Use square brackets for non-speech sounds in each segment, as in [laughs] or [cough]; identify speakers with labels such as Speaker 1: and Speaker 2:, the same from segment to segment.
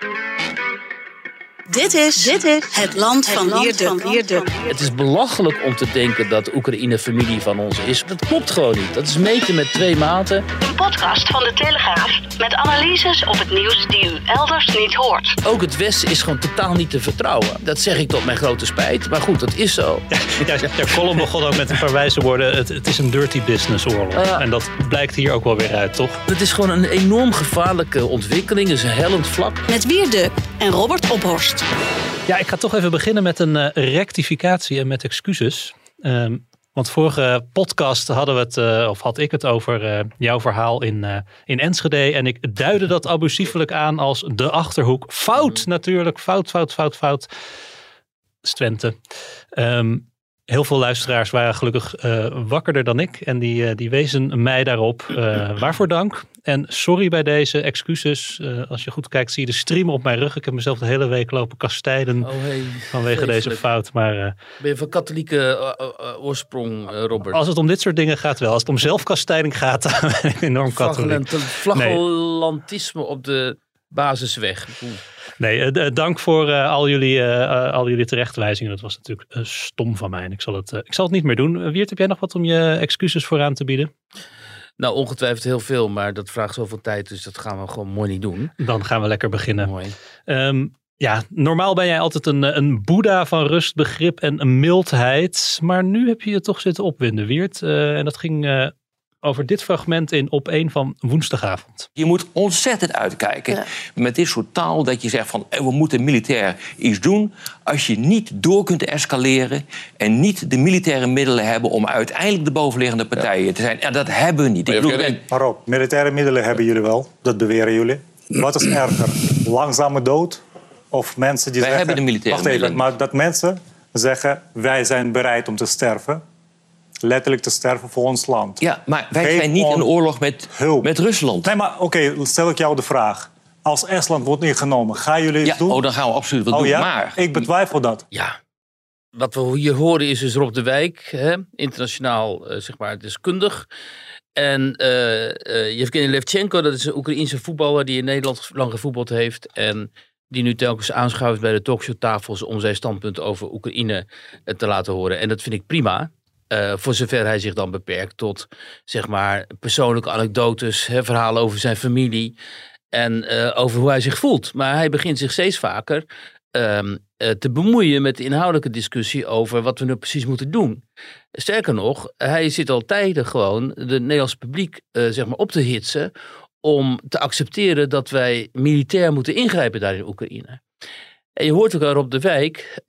Speaker 1: thank you Dit is, dit is het land van Leerduk.
Speaker 2: Het is belachelijk om te denken dat Oekraïne familie van ons is. Dat klopt gewoon niet. Dat is meten met twee maten.
Speaker 1: Een podcast van de Telegraaf met analyses op het nieuws die u elders niet hoort.
Speaker 2: Ook het Westen is gewoon totaal niet te vertrouwen. Dat zeg ik tot mijn grote spijt. Maar goed, dat is zo.
Speaker 3: Ja, ja, column begon ook met een paar wijze woorden. Het, het is een dirty business oorlog.
Speaker 2: Ja.
Speaker 3: En dat blijkt hier ook wel weer uit, toch?
Speaker 2: Het is gewoon een enorm gevaarlijke ontwikkeling. Het is een hellend vlak.
Speaker 1: Met Wierduk en Robert Ophorst.
Speaker 3: Ja, ik ga toch even beginnen met een eh, rectificatie en met excuses. Ehm, want vorige podcast hadden we het, eh, of had ik het over eh, jouw verhaal in, eh, in Enschede. En ik duidde dat abusiefelijk aan als de achterhoek. Fout natuurlijk, fout, fout, fout, fout. Twente. Ehm, heel veel luisteraars waren gelukkig eh, wakkerder dan ik. En die, eh, die wezen mij daarop. Eh, waarvoor dank. En sorry bij deze excuses. Als je goed kijkt zie je de stream op mijn rug. Ik heb mezelf de hele week lopen kastijden
Speaker 2: Oh, hey,
Speaker 3: vanwege deze fout. Maar
Speaker 2: Ben je van katholieke oorsprong, Robert?
Speaker 3: als het om dit soort dingen gaat wel. Als het om zelfkastijding gaat, [laughs] dan ben ik enorm katholiek.
Speaker 2: Flagellant- Flagellantisme op de basisweg. Oeh.
Speaker 3: Nee, eh, d- dank voor eh, al, jullie, eh, eh, al jullie terechtwijzingen. Dat was natuurlijk eh, stom van mij. En ik zal het, eh, ik zal het niet meer doen. Eh, Wiert, heb jij nog wat om je excuses voor aan te bieden?
Speaker 2: Nou, ongetwijfeld heel veel, maar dat vraagt zoveel tijd, dus dat gaan we gewoon mooi niet doen.
Speaker 3: Dan gaan we lekker beginnen.
Speaker 2: Mooi.
Speaker 3: Ehm, ja, normaal ben jij altijd een, eh, een boeddha van rust, begrip en een mildheid. Maar nu heb je je toch zitten opwinden, Wiert. Eh, en dat ging eh, over dit fragment in op één van woensdagavond.
Speaker 4: Je moet ontzettend uitkijken met dit soort taal dat je zegt van eh, we moeten militair iets doen. Als je niet door kunt escaleren en niet de militaire middelen hebben om uiteindelijk de bovenliggende partijen te zijn. En dat hebben we niet. Ik bedoel, en-
Speaker 5: Maar op, militaire middelen hebben jullie wel. Dat beweren jullie. Wat is erger? Langzame dood? Of mensen die
Speaker 4: Wij
Speaker 5: zeggen...
Speaker 4: hebben de militaire
Speaker 5: Wacht even,
Speaker 4: middelen.
Speaker 5: maar dat mensen zeggen... wij zijn bereid om te sterven. Letterlijk te sterven voor ons land.
Speaker 4: ja, maar wij
Speaker 5: Geef
Speaker 4: zijn niet in oorlog met,
Speaker 5: hulp.
Speaker 4: met Rusland.
Speaker 5: Nee, maar oké, stel ik jou de vraag. Als Estland wordt ingenomen, gaan jullie iets
Speaker 4: Ja,
Speaker 5: doen?
Speaker 4: oh, dan gaan we absoluut wat
Speaker 5: Oh
Speaker 4: doen.
Speaker 5: ja?
Speaker 4: Maar
Speaker 5: Ik betwijfel dat.
Speaker 2: Ja, wat we hier horen is dus Rob de Wijk, hè, internationaal eh, zeg maar deskundig. En eh eh Yevgeny Levchenko, dat is een Oekraïense voetballer die in Nederland lang gevoetbald heeft. En die nu telkens aanschuift bij de talkshowtafels om zijn standpunt over Oekraïne te laten horen. En dat vind ik prima. Eh, voor zover hij zich dan beperkt tot zeg maar persoonlijke anekdotes, hè, verhalen over zijn familie en eh, over hoe hij zich voelt. Maar hij begint zich steeds vaker ehm, eh, te bemoeien met de inhoudelijke discussie over wat we nu precies moeten doen. Sterker nog, hij zit al tijden gewoon de Nederlandse publiek zeg maar op te hitsen om te accepteren dat wij militair moeten ingrijpen daar in Oekraïne. En je hoort ook aan Rob de Wijk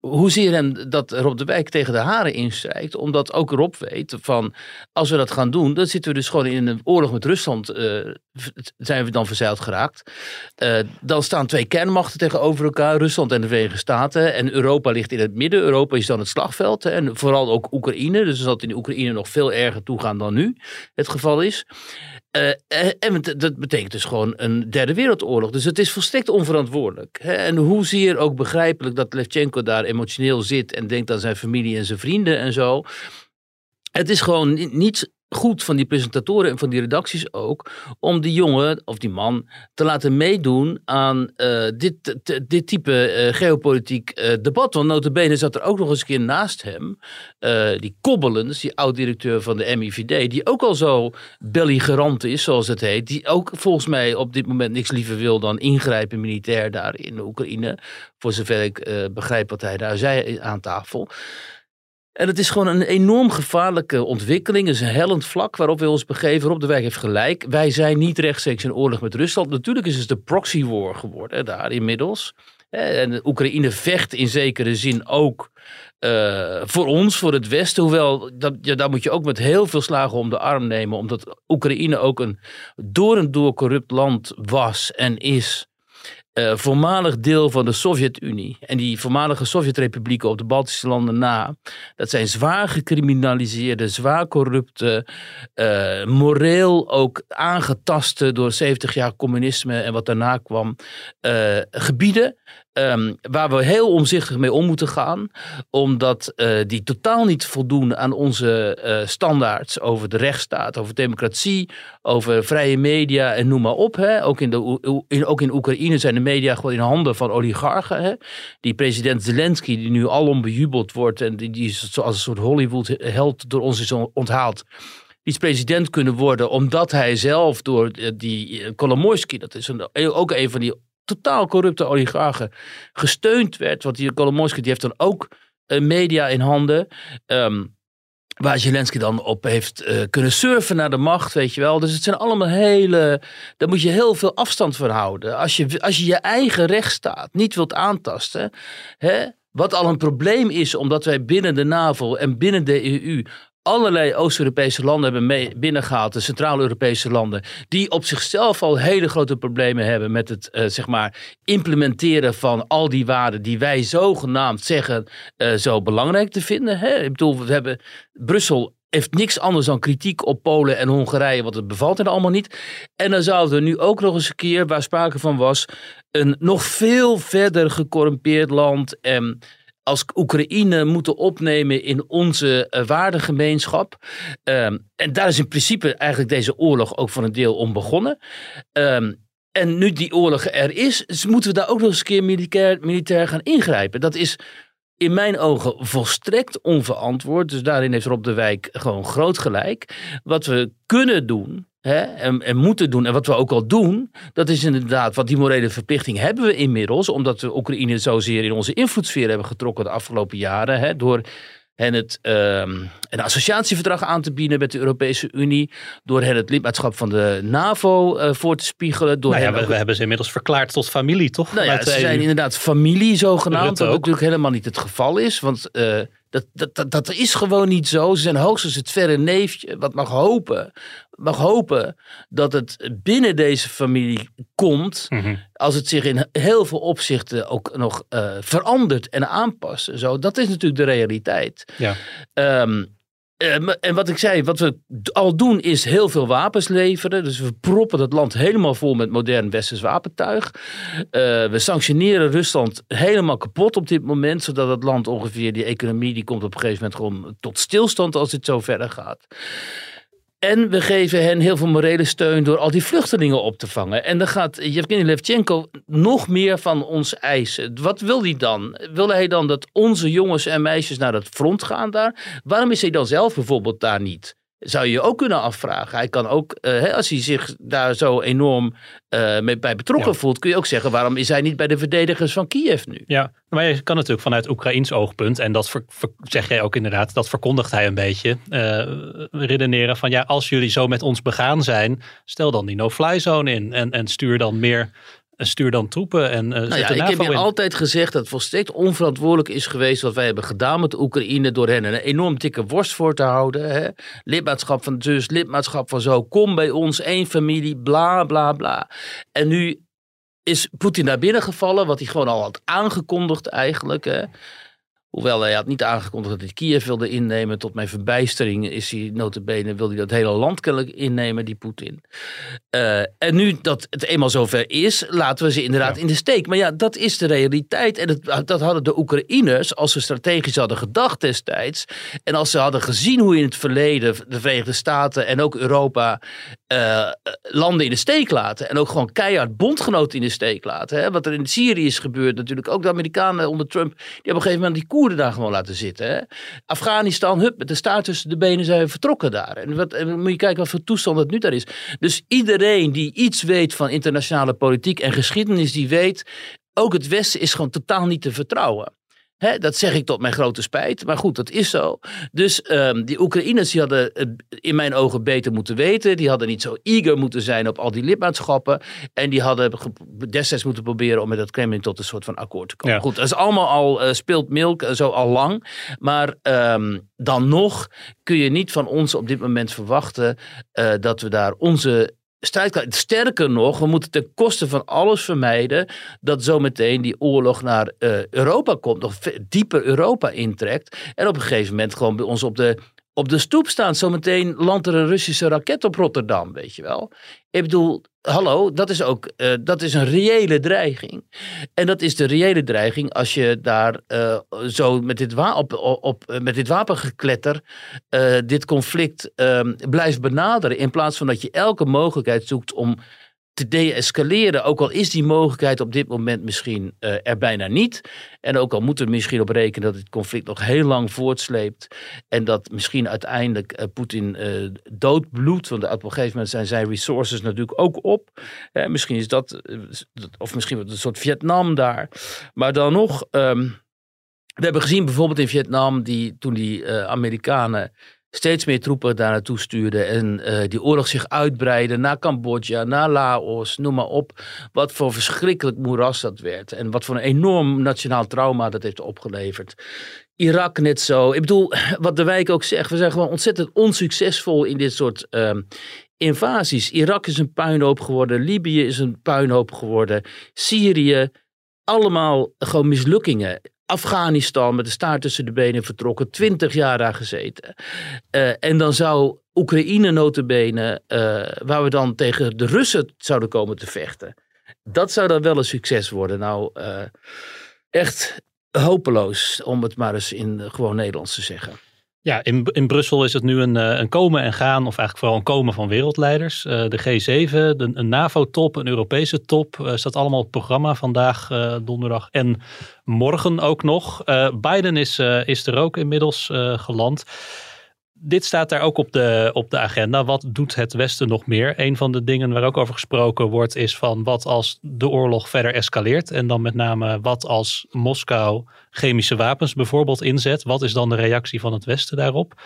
Speaker 2: ehm, hoezeer hem dat Rob de Wijk tegen de haren instrijkt. Omdat ook Rob weet van als we dat gaan doen, dan zitten we dus gewoon in een oorlog met Rusland. v- zijn we dan verzeild geraakt. Eh, dan staan twee kernmachten tegenover elkaar, Rusland en de Verenigde Staten. En Europa ligt in het midden. Europa is dan het slagveld. En vooral ook Oekraïne. Dus het in Oekraïne nog veel erger toegaan dan nu het geval is. Eh, eh, en dat betekent dus gewoon een derde wereldoorlog. Dus het is volstrekt onverantwoordelijk. En hoezeer ook begrijpelijk dat Levchenko daar emotioneel zit en denkt aan zijn familie en zijn vrienden en zo. Het is gewoon ni- niet goed van die presentatoren en van die redacties ook om die jongen of die man te laten meedoen aan eh, dit, dit type eh, geopolitiek eh, debat. Want notabene zat er ook nog eens een keer naast hem die Kobbelens, die oud-directeur van de MIVD, die ook al zo belligerant is, zoals het heet, die ook volgens mij op dit moment niks liever wil dan ingrijpen militair daar in Oekraïne, voor zover ik begrijp wat hij daar zei aan tafel. En het is gewoon een enorm gevaarlijke ontwikkeling. Het is een hellend vlak waarop we ons begeven. Rob de Wijk heeft gelijk. Wij zijn niet rechtstreeks in oorlog met Rusland. Natuurlijk is het de proxy war geworden daar inmiddels. En Oekraïne vecht in zekere zin ook eh, voor ons, voor het Westen. Hoewel, dat, ja, daar moet je ook met heel veel slagen om de arm nemen. Omdat Oekraïne ook een door en door corrupt land was en is. Eh, voormalig deel van de Sovjet-Unie. En die voormalige Sovjet-republieken op de Baltische landen na. Dat zijn zwaar gecriminaliseerde, zwaar corrupte, eh, moreel ook aangetaste door 70 jaar communisme en wat daarna kwam, eh, gebieden. Ehm, waar we heel omzichtig mee om moeten gaan, omdat eh, die totaal niet voldoen aan onze eh, standaards over de rechtsstaat, over democratie, over vrije media en noem maar op. Hè. Ook, in de, in, ook in Oekraïne zijn de media gewoon in handen van oligarchen. Hè? Die president Zelensky, die nu alom bejubeld wordt en die, die is zoals een soort Hollywood-held door ons is onthaald. Die is president kunnen worden omdat hij zelf door eh, die Kolomoisky, dat is een, ook een van die totaal corrupte oligarchen, gesteund werd. Want die Kolomoisky die heeft dan ook uh, media in handen. Ehm, waar Zelensky dan op heeft uh, kunnen surfen naar de macht, weet je wel. Dus het zijn allemaal hele... Daar moet je heel veel afstand van houden. Als je als je, je eigen rechtsstaat niet wilt aantasten... Hè, wat al een probleem is, omdat wij binnen de NAVO en binnen de EU allerlei Oost-Europese landen hebben mee binnengehaald, de Centraal-Europese landen, die op zichzelf al hele grote problemen hebben met het uh, zeg maar implementeren van al die waarden die wij zogenaamd zeggen uh, zo belangrijk te vinden. Hè? Ik bedoel, we hebben Brussel heeft niks anders dan kritiek op Polen en Hongarije, want het bevalt er allemaal niet. En dan zouden we nu ook nog eens een keer, waar sprake van was, een nog veel verder gecorrumpeerd land en als Oekraïne moeten opnemen in onze uh, waardegemeenschap. Um, en daar is in principe eigenlijk deze oorlog ook voor een deel om begonnen. Um, en nu die oorlog er is, dus moeten we daar ook nog eens een keer militair, militair gaan ingrijpen. Dat is in mijn ogen volstrekt onverantwoord. Dus daarin heeft Rob de Wijk gewoon groot gelijk. Wat we kunnen doen, Hè, en, en, moeten doen. En wat we ook al doen, dat is inderdaad, wat die morele verplichting hebben we inmiddels, omdat we Oekraïne zozeer in onze invloedssfeer hebben getrokken de afgelopen jaren, hè, door hen het um, een associatieverdrag aan te bieden met de Europese Unie, door hen het lidmaatschap van de NAVO uh, voor te spiegelen. Door
Speaker 3: nou ja, we, we, hebben ze inmiddels verklaard tot familie, toch?
Speaker 2: Nou ja, ze zijn EU. inderdaad familie zogenaamd, wat natuurlijk helemaal niet het geval is, want... Uh, dat, dat, dat, dat, is gewoon niet zo. Ze zijn hoogstens het verre neefje. Wat mag hopen, mag hopen dat het binnen deze familie komt. Mm -hmm. Als het zich in heel veel opzichten ook nog uh, verandert en aanpast. Zo, dat is natuurlijk de realiteit.
Speaker 3: Ja.
Speaker 2: Um, en wat ik zei, wat we al doen is heel veel wapens leveren. Dus we proppen het land helemaal vol met modern westers wapentuig. Uh, we sanctioneren Rusland helemaal kapot op dit moment. Zodat het land ongeveer, die economie, die komt op een gegeven moment gewoon tot stilstand als dit zo verder gaat. En we geven hen heel veel morele steun door al die vluchtelingen op te vangen. En dan gaat Yevgeny Levchenko nog meer van ons eisen. Wat wil hij dan? Wil hij dan dat onze jongens en meisjes naar het front gaan daar? Waarom is hij dan zelf bijvoorbeeld daar niet? Zou je je ook kunnen afvragen. Hij kan ook, uh, als hij zich daar zo enorm uh, mee, bij betrokken ja. voelt, kun je ook zeggen: waarom is hij niet bij de verdedigers van Kiev nu?
Speaker 3: Ja, maar je kan natuurlijk vanuit Oekraïns oogpunt, en dat ver, ver, zeg jij ook inderdaad, dat verkondigt hij een beetje, uh, redeneren van ja, als jullie zo met ons begaan zijn, stel dan die no-fly zone in en, en stuur dan meer stuur dan troepen en uh,
Speaker 2: nou ja, Ik heb je altijd gezegd dat het volstrekt onverantwoordelijk is geweest wat wij hebben gedaan met Oekraïne door hen een enorm dikke worst voor te houden. Hè? Lidmaatschap van zus, lidmaatschap van zo, kom bij ons, één familie, bla bla bla. En nu is Poetin naar binnen gevallen, wat hij gewoon al had aangekondigd eigenlijk. Hè? Hoewel hij had niet aangekondigd dat hij Kiev wilde innemen. Tot mijn verbijstering is hij notabene, wil hij dat hele land kennelijk innemen, die Poetin. Uh, en nu dat het eenmaal zover is, laten we ze inderdaad ja. in de steek. Maar ja, dat is de realiteit. En het, dat hadden de Oekraïners, als ze strategisch hadden gedacht destijds. En als ze hadden gezien hoe in het verleden de Verenigde Staten en ook Europa uh, landen in de steek laten. En ook gewoon keihard bondgenoten in de steek laten. Hè? Wat er in Syrië is gebeurd natuurlijk. Ook de Amerikanen onder Trump, die op een gegeven moment die Koerden daar gewoon laten zitten. Afghanistan, hup, met de staart tussen de benen zijn we vertrokken daar. En, wat, moet je kijken wat voor toestand het nu daar is. Dus iedereen die iets weet van internationale politiek en geschiedenis, die weet, ook het Westen is gewoon totaal niet te vertrouwen. He, dat zeg ik tot mijn grote spijt. Maar goed, dat is zo. Dus um, die Oekraïners die hadden in mijn ogen beter moeten weten. Die hadden niet zo eager moeten zijn op al die lidmaatschappen. En die hadden destijds moeten proberen om met het Kremlin tot een soort van akkoord te komen. Ja. Goed, dat is allemaal al uh, speelt milk, uh, zo al lang. Maar um, dan nog kun je niet van ons op dit moment verwachten uh, dat we daar onze Sterker nog, we moeten ten koste van alles vermijden dat zometeen die oorlog naar uh, Europa komt, of dieper Europa intrekt. En op een gegeven moment gewoon bij ons op de, op de stoep staan. Zometeen landt er een Russische raket op Rotterdam, weet je wel. Ik bedoel, hallo, dat is ook uh, dat is een reële dreiging. En dat is de reële dreiging als je daar uh, zo met dit, wa op, op, met dit wapengekletter uh, dit conflict blijft benaderen. In plaats van dat je elke mogelijkheid zoekt om te de-escaleren. Ook al is die mogelijkheid op dit moment misschien uh, er bijna niet. En ook al moeten we misschien op rekenen dat het conflict nog heel lang voortsleept. En dat misschien uiteindelijk uh, Poetin uh, doodbloedt. Want op een gegeven moment zijn zijn resources natuurlijk ook op. misschien is dat, of misschien wordt een soort Vietnam daar. Maar dan nog, um, we hebben gezien bijvoorbeeld in Vietnam, die, toen die Amerikanen steeds meer troepen daar naartoe stuurden en uh, die oorlog zich uitbreidde naar Cambodja, naar Laos, noem maar op. Wat voor verschrikkelijk moeras dat werd en wat voor een enorm nationaal trauma dat heeft opgeleverd. Irak net zo. Ik bedoel, [laughs] wat de wijk ook zegt, we zijn gewoon ontzettend onsuccesvol in dit soort um, invasies. Irak is een puinhoop geworden, Libië is een puinhoop geworden, Syrië, allemaal gewoon mislukkingen. Afghanistan met de staart tussen de benen vertrokken, twintig jaar daar gezeten. Uh, en dan zou Oekraïne notabene, uh, waar we dan tegen de Russen zouden komen te vechten. Dat zou dan wel een succes worden. Nou, uh, echt hopeloos, om het maar eens in gewoon Nederlands te zeggen.
Speaker 3: Ja, in, in Brussel is het nu een, een komen en gaan, of eigenlijk vooral een komen van wereldleiders. De G7, de, een NAVO-top, een Europese top, uh, staat allemaal op het programma vandaag, donderdag en morgen ook nog. Biden is, is er ook inmiddels geland dit staat daar ook op de, op de agenda. Wat doet het Westen nog meer? Een van de dingen waar ook over gesproken wordt is van wat als de oorlog verder escaleert. En dan met name wat als Moskou chemische wapens bijvoorbeeld inzet. Wat is dan de reactie van het Westen daarop?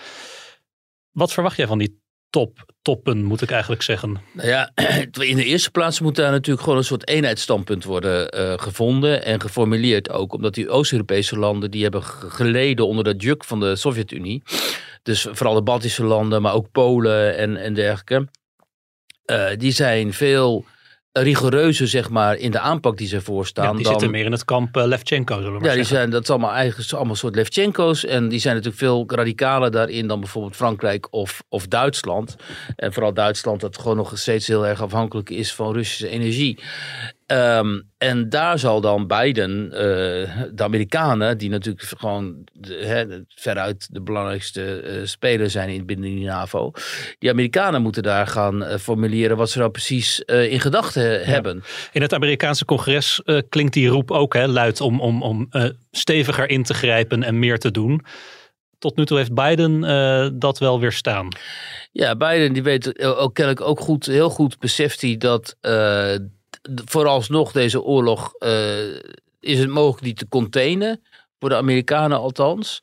Speaker 3: Wat verwacht jij van die top, toppen, moet ik eigenlijk zeggen?
Speaker 2: Nou ja, [clears throat] in de eerste plaats moet daar natuurlijk gewoon een soort eenheidsstandpunt worden uh, gevonden en geformuleerd ook. Omdat die Oost-Europese landen die hebben geleden onder de juk van de Sovjet-Unie. Dus vooral de Baltische landen, maar ook Polen en, en dergelijke. Uh, die zijn veel rigoureuzer, zeg maar, in de aanpak die ze voorstaan. Ja,
Speaker 3: die dan, zitten meer in het kamp uh, Levchenko, zullen we maar
Speaker 2: Ja, die zijn, dat is allemaal eigenlijk allemaal soort Levchenko's. En die zijn natuurlijk veel radicaler daarin dan bijvoorbeeld Frankrijk of, of Duitsland. En vooral Duitsland, dat gewoon nog steeds heel erg afhankelijk is van Russische energie. Um, en daar zal dan Biden, uh, de Amerikanen, die natuurlijk gewoon de, he, veruit de belangrijkste uh, speler zijn in, binnen die NAVO, die Amerikanen moeten daar gaan uh, formuleren wat ze nou precies in gedachten ja. hebben.
Speaker 3: In het Amerikaanse congres klinkt die roep ook hè, luid om, om, om steviger in te grijpen en meer te doen. Tot nu toe heeft Biden dat wel weer staan.
Speaker 2: Ja, Biden die weet ook kennelijk ook goed, heel goed beseft hij dat vooralsnog deze oorlog uh, is het mogelijk die te containen. Voor de Amerikanen althans.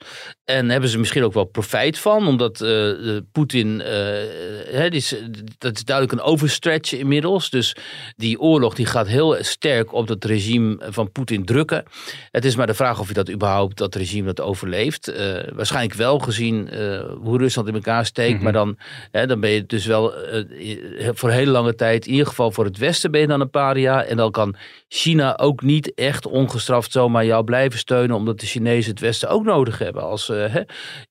Speaker 2: En hebben ze misschien ook wel profijt van, omdat uh, Poetin, uh, is, dat is duidelijk een overstretch inmiddels. Dus die oorlog die gaat heel sterk op dat regime van Poetin drukken. Het is maar de vraag of je dat überhaupt, dat regime dat overleeft. Uh, waarschijnlijk wel gezien hoe Rusland in elkaar steekt. Mm -hmm. Maar dan, dan ben je dus wel voor hele lange tijd, in ieder geval voor het Westen ben je dan een paria. En dan kan China ook niet echt ongestraft zomaar jou blijven steunen, omdat de Chinezen het Westen ook nodig hebben als uh,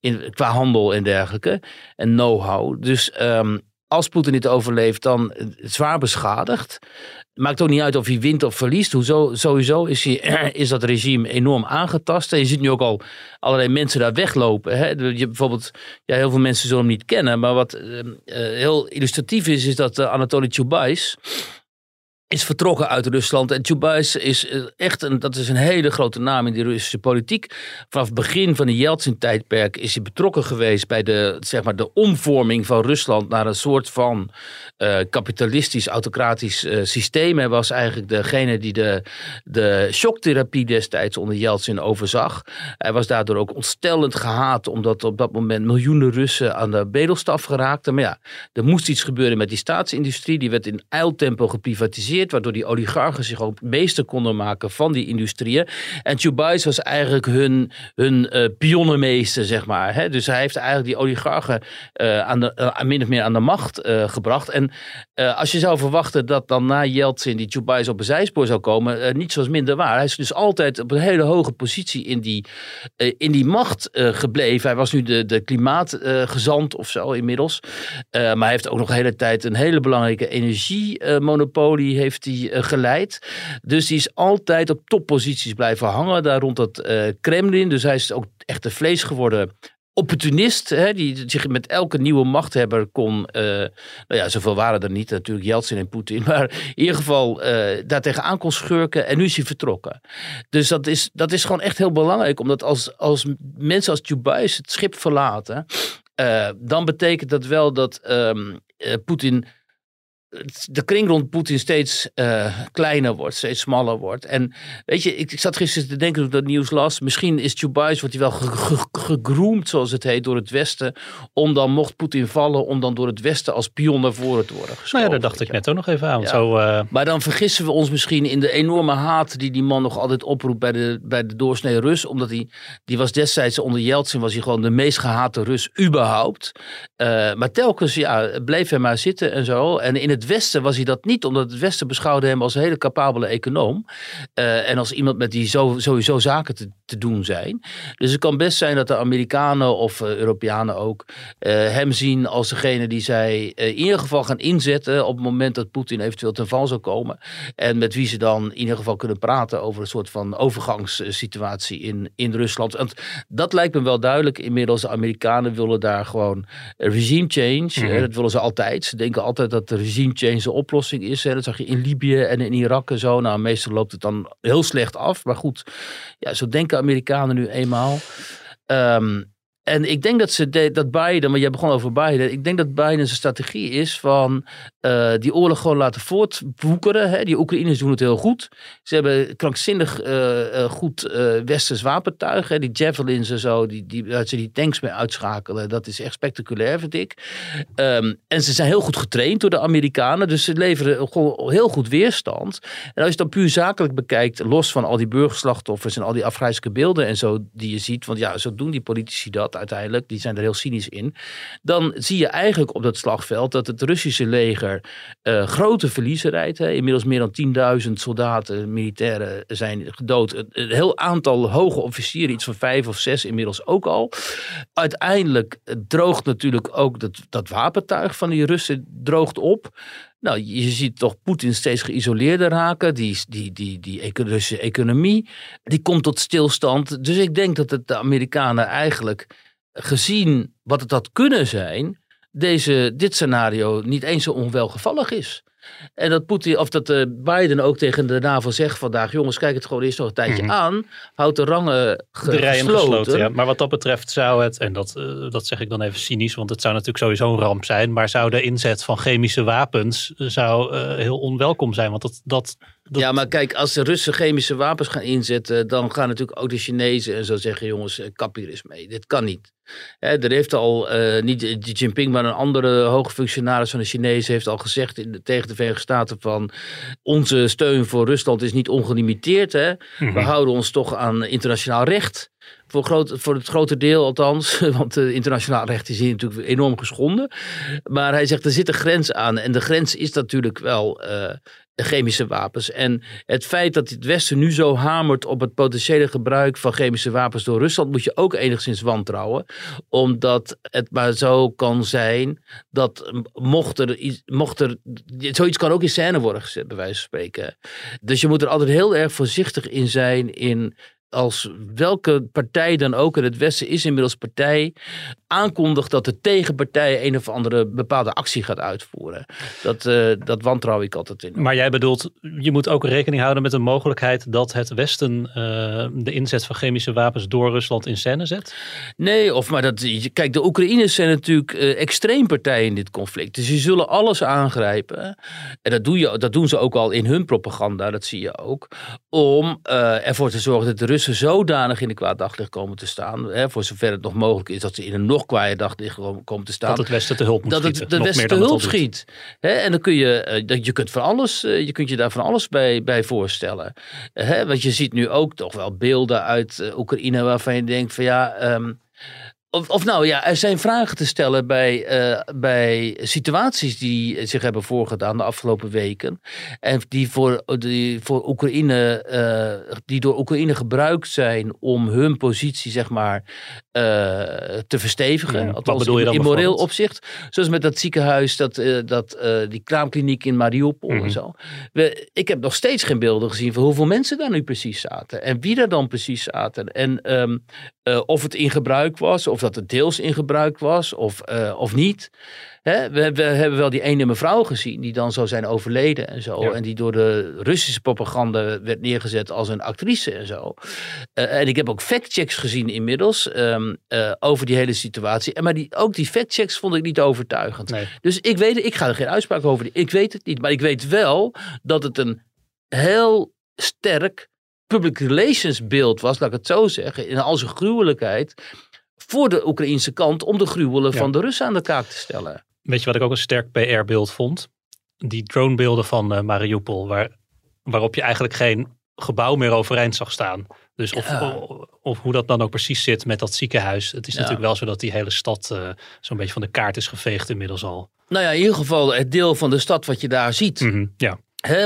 Speaker 2: in, qua handel en dergelijke. En know-how. Dus um, als Poetin dit overleeft, dan zwaar beschadigd. Maakt ook niet uit of hij wint of verliest. Hoezo, sowieso is, hij, [clears throat] is dat regime enorm aangetast. En je ziet nu ook al allerlei mensen daar weglopen. Hè? Je, bijvoorbeeld, ja, heel veel mensen zullen hem niet kennen. Maar wat uh, heel illustratief is, is dat uh, Anatoly Chubais is vertrokken uit Rusland. En Chubais is eh, echt een, dat is een hele grote naam in de Russische politiek. Vanaf het begin van de Yeltsin-tijdperk is hij betrokken geweest bij de, zeg maar, de omvorming van Rusland naar een soort van uh, kapitalistisch, autocratisch uh, systeem. Hij was eigenlijk degene die de, de shocktherapie destijds onder Yeltsin overzag. Hij was daardoor ook ontstellend gehaat, omdat op dat moment miljoenen Russen aan de bedelstaf geraakten. Maar ja, er moest iets gebeuren met die staatsindustrie. Die werd in eiltempo geprivatiseerd waardoor die oligarchen zich ook meester konden maken van die industrieën. En Chubais was eigenlijk hun, hun uh, pionnenmeester, zeg maar. Hè? Dus hij heeft eigenlijk die oligarchen uh, aan de, uh, min of meer aan de macht gebracht. En als je zou verwachten dat dan na Yeltsin die Chubais op een zijspoor zou komen, niet zoals minder waar. Hij is dus altijd op een hele hoge positie in die, in die macht gebleven. Hij was nu de, de klimaatgezant of zo inmiddels. maar hij heeft ook nog de hele tijd een hele belangrijke energiemonopolie heeft hij uh, geleid. Dus die is altijd op topposities blijven hangen daar rond dat uh, Kremlin. Dus hij is ook echt de vlees geworden opportunist, hè, die zich met elke nieuwe machthebber kon, uh, nou ja, zoveel waren er niet, natuurlijk Yeltsin en Poetin, [laughs] maar in ieder geval uh, daartegen aan kon schurken en nu is hij vertrokken. Dus dat is, dat is gewoon echt heel belangrijk, omdat als, als mensen als Chubais het schip verlaten, dan betekent dat wel dat um, Poetin de kring rond Poetin steeds uh, kleiner wordt, steeds smaller wordt. En weet je, ik, ik zat gisteren te denken toen dat nieuws las. Misschien is Chubais, wordt hij wel gegroomd, zoals het heet, door het Westen. Om dan, mocht Poetin vallen, om dan door het Westen als pion naar voren te worden geschoven.
Speaker 3: Nou ja, daar dacht ik net ook nog even aan. Ja. Zo, uh...
Speaker 2: Maar dan vergissen we ons misschien in de enorme haat die die man nog altijd oproept bij de, bij de doorsnee Rus. Omdat hij, die was destijds onder Yeltsin, was hij gewoon de meest gehate Rus überhaupt. Uh, maar telkens, ja, bleef hij maar zitten en zo. En in het het Westen was hij dat niet, omdat het Westen beschouwde hem als een hele capabele econoom. Uh, en als iemand met die zo, sowieso zaken te, te, doen zijn. Dus het kan best zijn dat de Amerikanen of uh, Europeanen ook uh, hem zien als degene die zij in ieder geval gaan inzetten op het moment dat Poetin eventueel ten val zou komen. En met wie ze dan in ieder geval kunnen praten over een soort van overgangssituatie in, in Rusland. Want dat lijkt me wel duidelijk. Inmiddels de Amerikanen willen daar gewoon regime change. Mm -hmm. dat willen ze altijd. Ze denken altijd dat de regime change de oplossing is. Dat zag je in Libië en in Irak en zo. Nou, meestal loopt het dan heel slecht af. Maar goed, ja, zo denken Amerikanen nu eenmaal. Um, en ik denk dat ze dat Biden, maar jij begon over Biden. Ik denk dat Biden zijn strategie is van uh, die oorlog gewoon laten voortwoekeren. Hè. Die Oekraïners doen het heel goed. Ze hebben krankzinnig uh, uh, goed westers wapentuig. Hè. Die javelins en zo, die, die, dat ze die tanks mee uitschakelen. Dat is echt spectaculair, vind ik. Um, en ze zijn heel goed getraind door de Amerikanen. Dus ze leveren gewoon heel goed weerstand. En als je dan puur zakelijk bekijkt, los van al die burgerslachtoffers en al die afgrijzelijke beelden en zo die je ziet. Want ja, zo doen die politici dat uiteindelijk, die zijn er heel cynisch in. Dan zie je eigenlijk op dat slagveld dat het Russische leger uh, grote verliezen rijdt. Hè. Inmiddels meer dan 10.000 soldaten, militairen zijn gedood. Een, heel aantal hoge officieren, iets van vijf of zes inmiddels ook al. Uiteindelijk droogt natuurlijk ook dat, dat wapentuig van die Russen droogt op. Nou, je ziet toch Poetin steeds geïsoleerder raken. Die, die, die, die Russische economie, die komt tot stilstand. Dus ik denk dat het de Amerikanen eigenlijk gezien wat het had kunnen zijn, deze, dit scenario niet eens zo onwelgevallig is. En dat Poetin, of dat uh, Biden ook tegen de NAVO zegt vandaag: jongens, kijk het gewoon eerst nog een tijdje mm -hmm. aan. Houd de rangen ge
Speaker 3: de rijen
Speaker 2: gesloten.
Speaker 3: gesloten ja. Maar wat dat betreft zou het, en dat, uh, dat zeg ik dan even cynisch, want het zou natuurlijk sowieso een ramp zijn. Maar zou de inzet van chemische wapens zou, uh, heel onwelkom zijn? Want dat, dat, dat...
Speaker 2: Ja, maar kijk, als de Russen chemische wapens gaan inzetten, dan gaan natuurlijk ook de Chinezen en zo zeggen: jongens, kap hier eens mee. Dit kan niet. Hè, er heeft al, uh, niet Xi Jinping, maar een andere hoge functionaris van de Chinezen heeft al gezegd in de, tegen de Verenigde Staten van onze steun voor Rusland is niet ongelimiteerd. Hè? Mm -hmm. We houden ons toch aan internationaal recht. Voor, groot, voor het grote deel althans, [laughs] want uh, internationaal recht is hier natuurlijk enorm geschonden. Maar hij zegt er zit een grens aan en de grens is natuurlijk wel uh, chemische wapens. En het feit dat het Westen nu zo hamert op het potentiële gebruik van chemische wapens door Rusland, moet je ook enigszins wantrouwen. Omdat het maar zo kan zijn dat mocht er, mocht er zoiets kan ook in scène worden gezet, bij wijze van spreken. Dus je moet er altijd heel erg voorzichtig in zijn in als welke partij dan ook, en het Westen is inmiddels partij, aankondigt dat de tegenpartij een of andere bepaalde actie gaat uitvoeren. Dat, uh, dat wantrouw ik altijd in.
Speaker 3: Maar jij bedoelt, je moet ook rekening houden met de mogelijkheid dat het Westen uh, de inzet van chemische wapens door Rusland in scène zet?
Speaker 2: Nee, of maar dat, kijk, de Oekraïners zijn natuurlijk uh, extreem partij in dit conflict. Dus die zullen alles aangrijpen. En dat, doe je, dat doen ze ook al in hun propaganda, dat zie je ook. Om ervoor te zorgen dat de Russen zodanig in de kwaad daglicht komen te staan. Hè, voor zover het nog mogelijk is dat ze in een nog kwaaie daglicht komen te staan.
Speaker 3: Dat het Westen te hulp moet
Speaker 2: dat
Speaker 3: schieten.
Speaker 2: het de Westen te hulp schiet. Hè, en dan kun je, uh, je kunt van alles, uh, je kunt je daar van alles bij, bij voorstellen. Hè, want je ziet nu ook toch wel beelden uit uh, Oekraïne waarvan je denkt van ja. Um, of, of, nou ja, er zijn vragen te stellen bij, uh, bij situaties die zich hebben voorgedaan de afgelopen weken. En die voor, die voor Oekraïne, uh, die door Oekraïne gebruikt zijn om hun positie, zeg maar, te verstevigen.
Speaker 3: Mm,
Speaker 2: althans,
Speaker 3: bedoel je dan
Speaker 2: in, moreel opzicht. Zoals met dat ziekenhuis, dat, eh, dat, eh, die kraamkliniek in Mariupol
Speaker 3: Mhm.
Speaker 2: en zo. We, ik heb nog steeds geen beelden gezien van hoeveel mensen daar nu precies zaten. En wie daar dan precies zaten. En ehm, eh, of het in gebruik was, of dat het deels in gebruik was, of, eh, of niet. Hè, we, we hebben wel die ene mevrouw gezien die dan zo zijn overleden en zo.
Speaker 3: Ja.
Speaker 2: En die door de Russische propaganda werd neergezet als een actrice en zo. Eh, en ik heb ook factchecks gezien inmiddels ehm, eh, over die hele situatie. En maar die, ook die factchecks vond ik niet overtuigend.
Speaker 3: Nee.
Speaker 2: Dus ik weet, ik ga er geen uitspraak over. Ik weet het niet. Maar ik weet wel dat het een heel sterk public relations beeld was, laat ik het zo zeggen, in al zijn gruwelijkheid. Voor de Oekraïnse kant om de gruwelen
Speaker 3: Ja.
Speaker 2: van de Russen aan de kaak te stellen.
Speaker 3: Weet je wat ik ook een sterk PR-beeld vond? Die dronebeelden van eh, Mariupol, waar, waarop je eigenlijk geen gebouw meer overeind zag staan. Dus of,
Speaker 2: Ja.
Speaker 3: of, of hoe dat dan ook precies zit met dat ziekenhuis. Het is
Speaker 2: Ja.
Speaker 3: natuurlijk wel zo dat die hele stad eh, zo'n beetje van de kaart is geveegd inmiddels al.
Speaker 2: Nou ja, in ieder geval het deel van de stad wat je daar ziet.
Speaker 3: Mhm, Ja,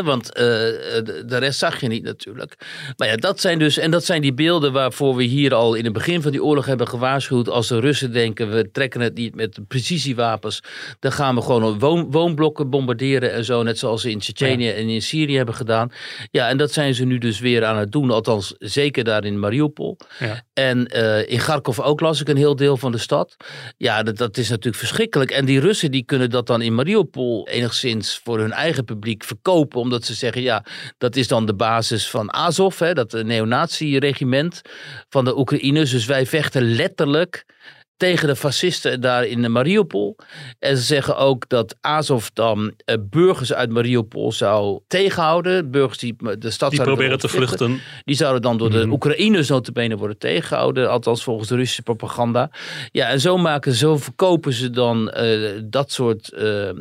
Speaker 2: Want eh, de, de rest zag je niet natuurlijk. Maar ja, dat zijn dus, en dat zijn die beelden waarvoor we hier al in het begin van die oorlog hebben gewaarschuwd. Als de Russen denken, we trekken het niet met precisiewapens. Dan gaan we gewoon woon, woonblokken bombarderen en zo. Net zoals ze in Tsjetsjenië en in Syrië hebben gedaan. Ja, en dat zijn ze nu dus weer aan het doen. Althans, zeker daar in Mariupol.
Speaker 3: Ja.
Speaker 2: En eh, in Kharkov ook las ik een heel deel van de stad. Ja, dat, dat is natuurlijk verschrikkelijk. En die Russen die kunnen dat dan in Mariupol enigszins voor hun eigen publiek verkopen. Omdat ze zeggen, ja, dat is dan de basis van Azov, hè, dat neonazi-regiment van de Oekraïners. Dus wij vechten letterlijk tegen de fascisten daar in Mariupol. En ze zeggen ook dat Azov dan eh, burgers uit Mariupol zou tegenhouden. Burgers die de stad
Speaker 3: die proberen te vluchten.
Speaker 2: Die zouden dan door de
Speaker 3: Mhm.
Speaker 2: Oekraïners notabene worden tegengehouden. Althans volgens de Russische propaganda. Ja, en zo maken zo verkopen ze dan eh, dat soort eh, eh,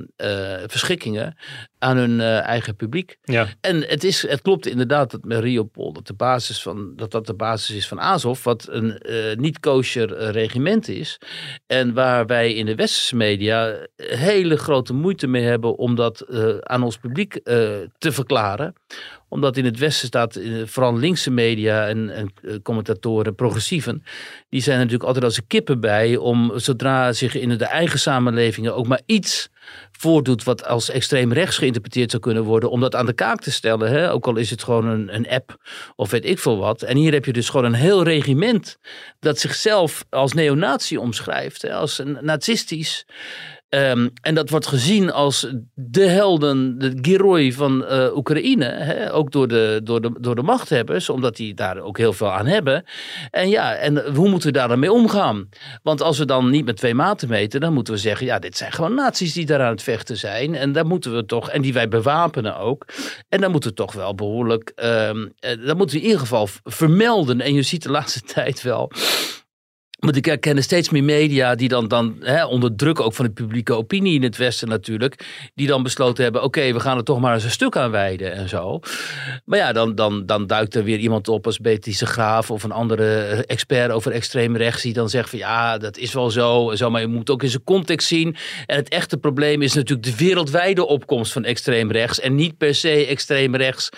Speaker 2: verschikkingen aan hun eh, eigen publiek.
Speaker 3: Ja,
Speaker 2: En het, is, het klopt inderdaad dat Mariupol dat, de basis van, dat dat de basis is van Azov. Wat een eh, niet-kosher eh, regiment is. En waar wij in de westerse media hele grote moeite mee hebben om dat aan ons publiek te verklaren omdat in het Westen staat, eh, vooral linkse media en, eh, commentatoren, progressieven, die zijn er natuurlijk altijd als een kippen bij om zodra zich in de eigen samenlevingen ook maar iets voordoet wat als extreem rechts geïnterpreteerd zou kunnen worden, om dat aan de kaak te stellen. Hè? Ook al is het gewoon een, een app of weet ik veel wat. En hier heb je dus gewoon een heel regiment dat zichzelf als neonazi omschrijft, hè? als een nazistisch. Ehm, en dat wordt gezien als de helden, de geroi van eh, Oekraïne. Hè? Ook door de, door, de, door de machthebbers, omdat die daar ook heel veel aan hebben. En ja, en hoe moeten we daar dan mee omgaan? Want als we dan niet met twee maten meten, dan moeten we zeggen: ja, dit zijn gewoon naties die daar aan het vechten zijn. En daar moeten we toch, en die wij bewapenen ook. En dan moeten we toch wel behoorlijk, ehm eh, dat moeten we in ieder geval vermelden. En je ziet de laatste [laughs] tijd wel. Want ik herken steeds meer media die dan, dan hè, onder druk ook van de publieke opinie in het Westen natuurlijk, die dan besloten hebben, oké, we gaan er toch maar eens een stuk aan wijden en zo. Maar ja, dan, dan, dan duikt er weer iemand op als Betische Graaf of een andere expert over extreem rechts die dan zegt van ja, dat is wel zo, zo, maar je moet ook in zijn context zien. En het echte probleem is natuurlijk de wereldwijde opkomst van extreem rechts en niet per se extreem rechts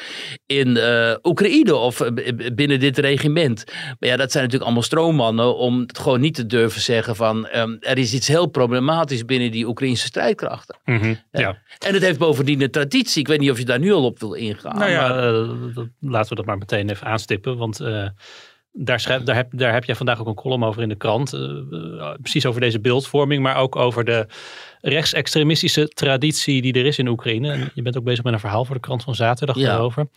Speaker 2: in eh, Oekraïne of eh, binnen dit regiment. Maar ja, dat zijn natuurlijk allemaal stroommannen om het gewoon niet te durven zeggen van ehm, er is iets heel problematisch binnen die Oekraïnse strijdkrachten.
Speaker 3: Mhm, ja.
Speaker 2: En het heeft bovendien een traditie. Ik weet niet of je daar nu al op wil ingaan.
Speaker 3: Nou ja,
Speaker 2: maar-
Speaker 3: eh, laten we dat maar meteen even aanstippen. Want eh, daar, schrijf, daar, heb, daar heb jij vandaag ook een column over in de krant. eh, eh, precies over deze beeldvorming, maar ook over de rechtsextremistische traditie die er is in Oekraïne. En je bent ook bezig met een verhaal voor de krant van zaterdag
Speaker 2: Ja.
Speaker 3: daarover.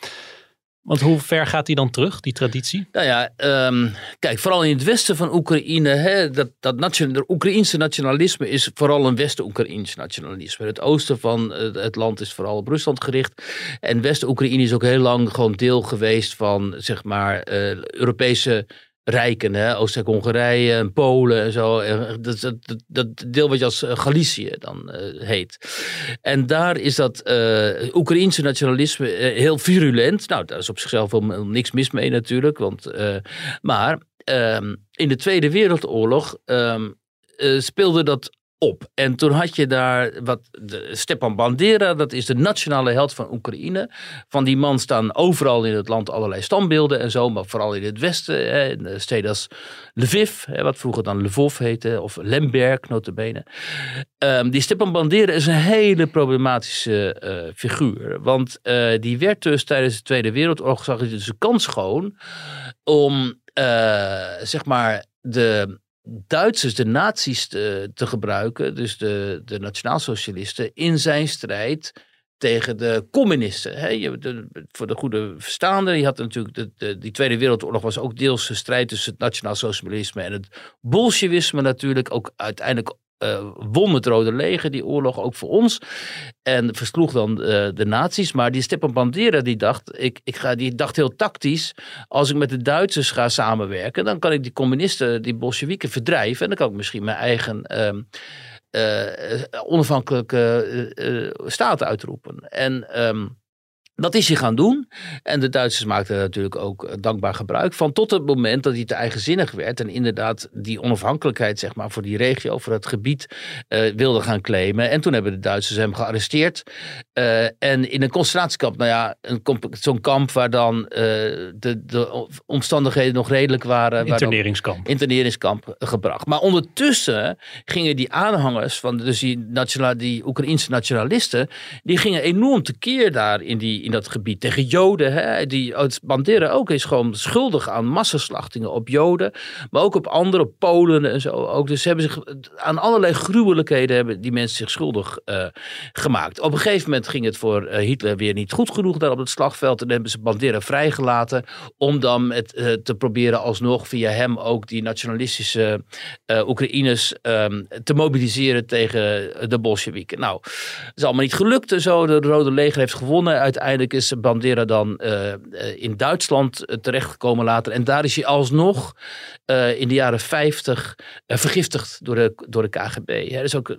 Speaker 3: Want hoe ver gaat die dan terug, die traditie?
Speaker 2: Nou ja, ehm, kijk, vooral in het westen van Oekraïne, hè, dat, dat Oekraïnse nationalisme is vooral een West-Oekraïns nationalisme. Het oosten van eh, het land is vooral op Rusland gericht. En West-Oekraïne is ook heel lang gewoon deel geweest van, zeg maar, eh, Europese rijken. Oostenrijk-Hongarije en Polen en zo. Dat, dat, deel wat je als eh, Galicië dan eh, heet. En daar is dat eh Oekraïense nationalisme heel virulent. Nou, daar is op zichzelf wel niks mis mee natuurlijk. Want, maar ehm, in de Tweede Wereldoorlog ehm, eh, speelde dat op. En toen had je daar wat de Stepan Bandera, dat is de nationale held van Oekraïne. Van die man staan overal in het land allerlei standbeelden en zo, maar vooral in het westen, hè, in steden als Lviv, hè, wat vroeger dan Lvov heette, of Lemberg notabene. Um, die Stepan Bandera is een hele problematische uh, figuur, want uh, die werd dus tijdens de Tweede Wereldoorlog, zag hij dus kans gewoon om, uh, zeg maar, de Duitsers, de nazi's te, te gebruiken, dus de, de nationaalsocialisten, in zijn strijd tegen de communisten. Je, voor de goede verstaander, je had natuurlijk de, de, die Tweede Wereldoorlog was ook deels een strijd tussen het nationaal socialisme en het bolsjewisme natuurlijk. Ook uiteindelijk uh, won het Rode Leger die oorlog ook voor ons. En versloeg dan uh, de nazi's. Maar die Stepan Bandera die dacht, ik, ik ga, die dacht heel tactisch. Als ik met de Duitsers ga samenwerken, dan kan ik die communisten, die Bolsjewieken verdrijven. En dan kan ik misschien mijn eigen uh, onafhankelijke staat uitroepen. En um, dat is hij gaan doen. En de Duitsers maakten er natuurlijk ook eh, dankbaar gebruik van. Tot het moment dat hij te eigenzinnig werd. En inderdaad die onafhankelijkheid zeg maar, voor die regio, voor het gebied, uh, wilde gaan claimen. En toen hebben de Duitsers hem gearresteerd. Uh, en in een concentratiekamp, nou ja, zo'n kamp waar dan uh, de, de, omstandigheden nog redelijk waren.
Speaker 3: Interneringskamp.
Speaker 2: Interneringskamp gebracht. Maar ondertussen gingen die aanhangers van dus die, nationale, die Oekraïnse nationalisten. die gingen enorm tekeer daar in die in dat gebied tegen Joden. Hè, die Bandera ook is gewoon schuldig aan massaslachtingen op Joden. Maar ook op andere, Polen en zo ook. Dus ze hebben zich aan allerlei gruwelijkheden hebben die mensen zich schuldig uh, gemaakt. Op een gegeven moment ging het voor uh, Hitler weer niet goed genoeg daar op het slagveld. En hebben ze Bandera vrijgelaten om dan uh, te proberen alsnog via hem ook die nationalistische Oekraïners um, te mobiliseren tegen de Bolsjewieken. Nou, het is allemaal niet gelukt en zo. De Rode Leger heeft gewonnen uiteindelijk uiteindelijk is Bandera dan uh, in Duitsland uh, terechtgekomen later. En daar is hij alsnog in de jaren 50 vergiftigd door de, door de KGB. Hè. Dus ook,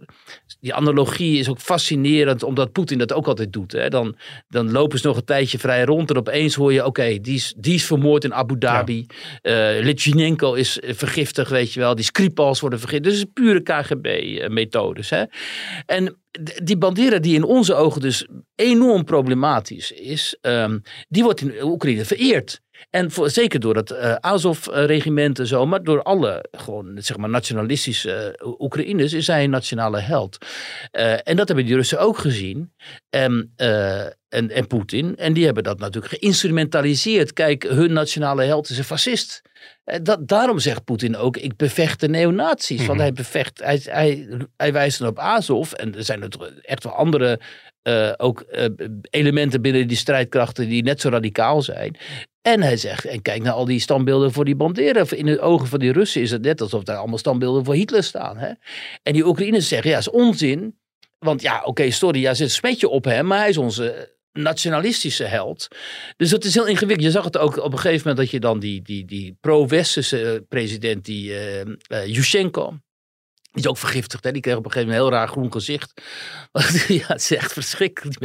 Speaker 2: die analogie is ook fascinerend, omdat Poetin dat ook altijd doet. Hè. Dan, dan lopen ze nog een tijdje vrij rond en opeens hoor je, oké, okay, die, is, die is vermoord in Abu Dhabi. Ja. Litvinenko is vergiftigd, weet je wel. Die Skripals worden vergiftigd. Dus pure KGB-methodes. En die Bandera die in onze ogen dus enorm problematisch is, um, die wordt in Oekraïne vereerd. En voor, zeker door het uh, Azov-regiment en zo, maar door alle gewoon, zeg maar, nationalistische uh, Oekraïners is hij een nationale held. Uh, en dat hebben die Russen ook gezien. En, en, en Poetin. En die hebben dat natuurlijk geïnstrumentaliseerd. Kijk, hun nationale held is een fascist. Dat, daarom zegt Poetin ook, ik bevecht de neonazies. Mm -hmm. Want mhm. hij bevecht, hij, hij, hij wijst dan op Azov. En er zijn er echt wel andere uh, ook uh, elementen binnen die strijdkrachten die net zo radicaal zijn. En hij zegt, en kijk naar al die standbeelden voor die banderen. In de ogen van die Russen is het net alsof daar allemaal standbeelden voor Hitler staan. Hè? En die Oekraïners zeggen, ja, is onzin. Want ja, oké, sorry, ja, zit een smetje op hem, maar hij is onze nationalistische held. Dus dat is heel ingewikkeld. Je zag het ook op een gegeven moment dat je dan die, die, die pro-westerse president, die uh, Yushchenko, die is ook vergiftigd. Hè? Die kreeg op een gegeven moment een heel raar groen gezicht. [laughs] ja, het is echt verschrikkelijk.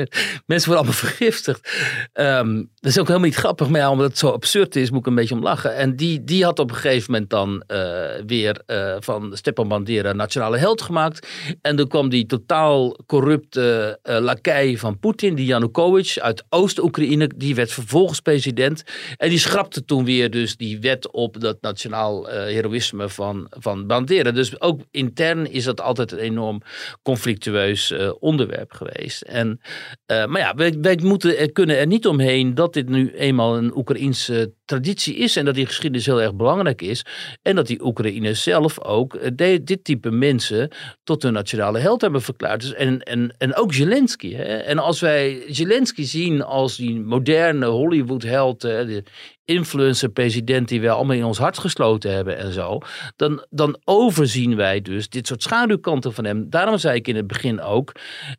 Speaker 2: Mensen worden allemaal vergiftigd. Um, dat is ook helemaal niet grappig. Maar omdat het zo absurd is, moet ik een beetje om lachen. En die, die had op een gegeven moment dan uh, weer uh, van Stepan Bandera nationale held gemaakt. En dan kwam die totaal corrupte uh, lakij van Poetin, die Yanukovych uit Oost-Oekraïne. Die werd vervolgens president. En die schrapte toen weer dus die wet op dat nationaal heroïsme van, van Bandera. Dus ook in intern is dat altijd een enorm conflictueus uh, onderwerp geweest. En, uh, maar ja, wij, moeten kunnen er niet omheen dat dit nu eenmaal een Oekraïense traditie is en dat die geschiedenis heel erg belangrijk is. En dat die Oekraïners zelf ook eh, dit type mensen tot hun nationale held hebben verklaard. Dus en, en, en ook Zelensky. Hè? En als wij Zelensky zien als die moderne Hollywood-held, de influencer-president die wij allemaal in ons hart gesloten hebben en zo, dan, dan overzien wij dus dit soort schaduwkanten van hem. Daarom zei ik in het begin ook,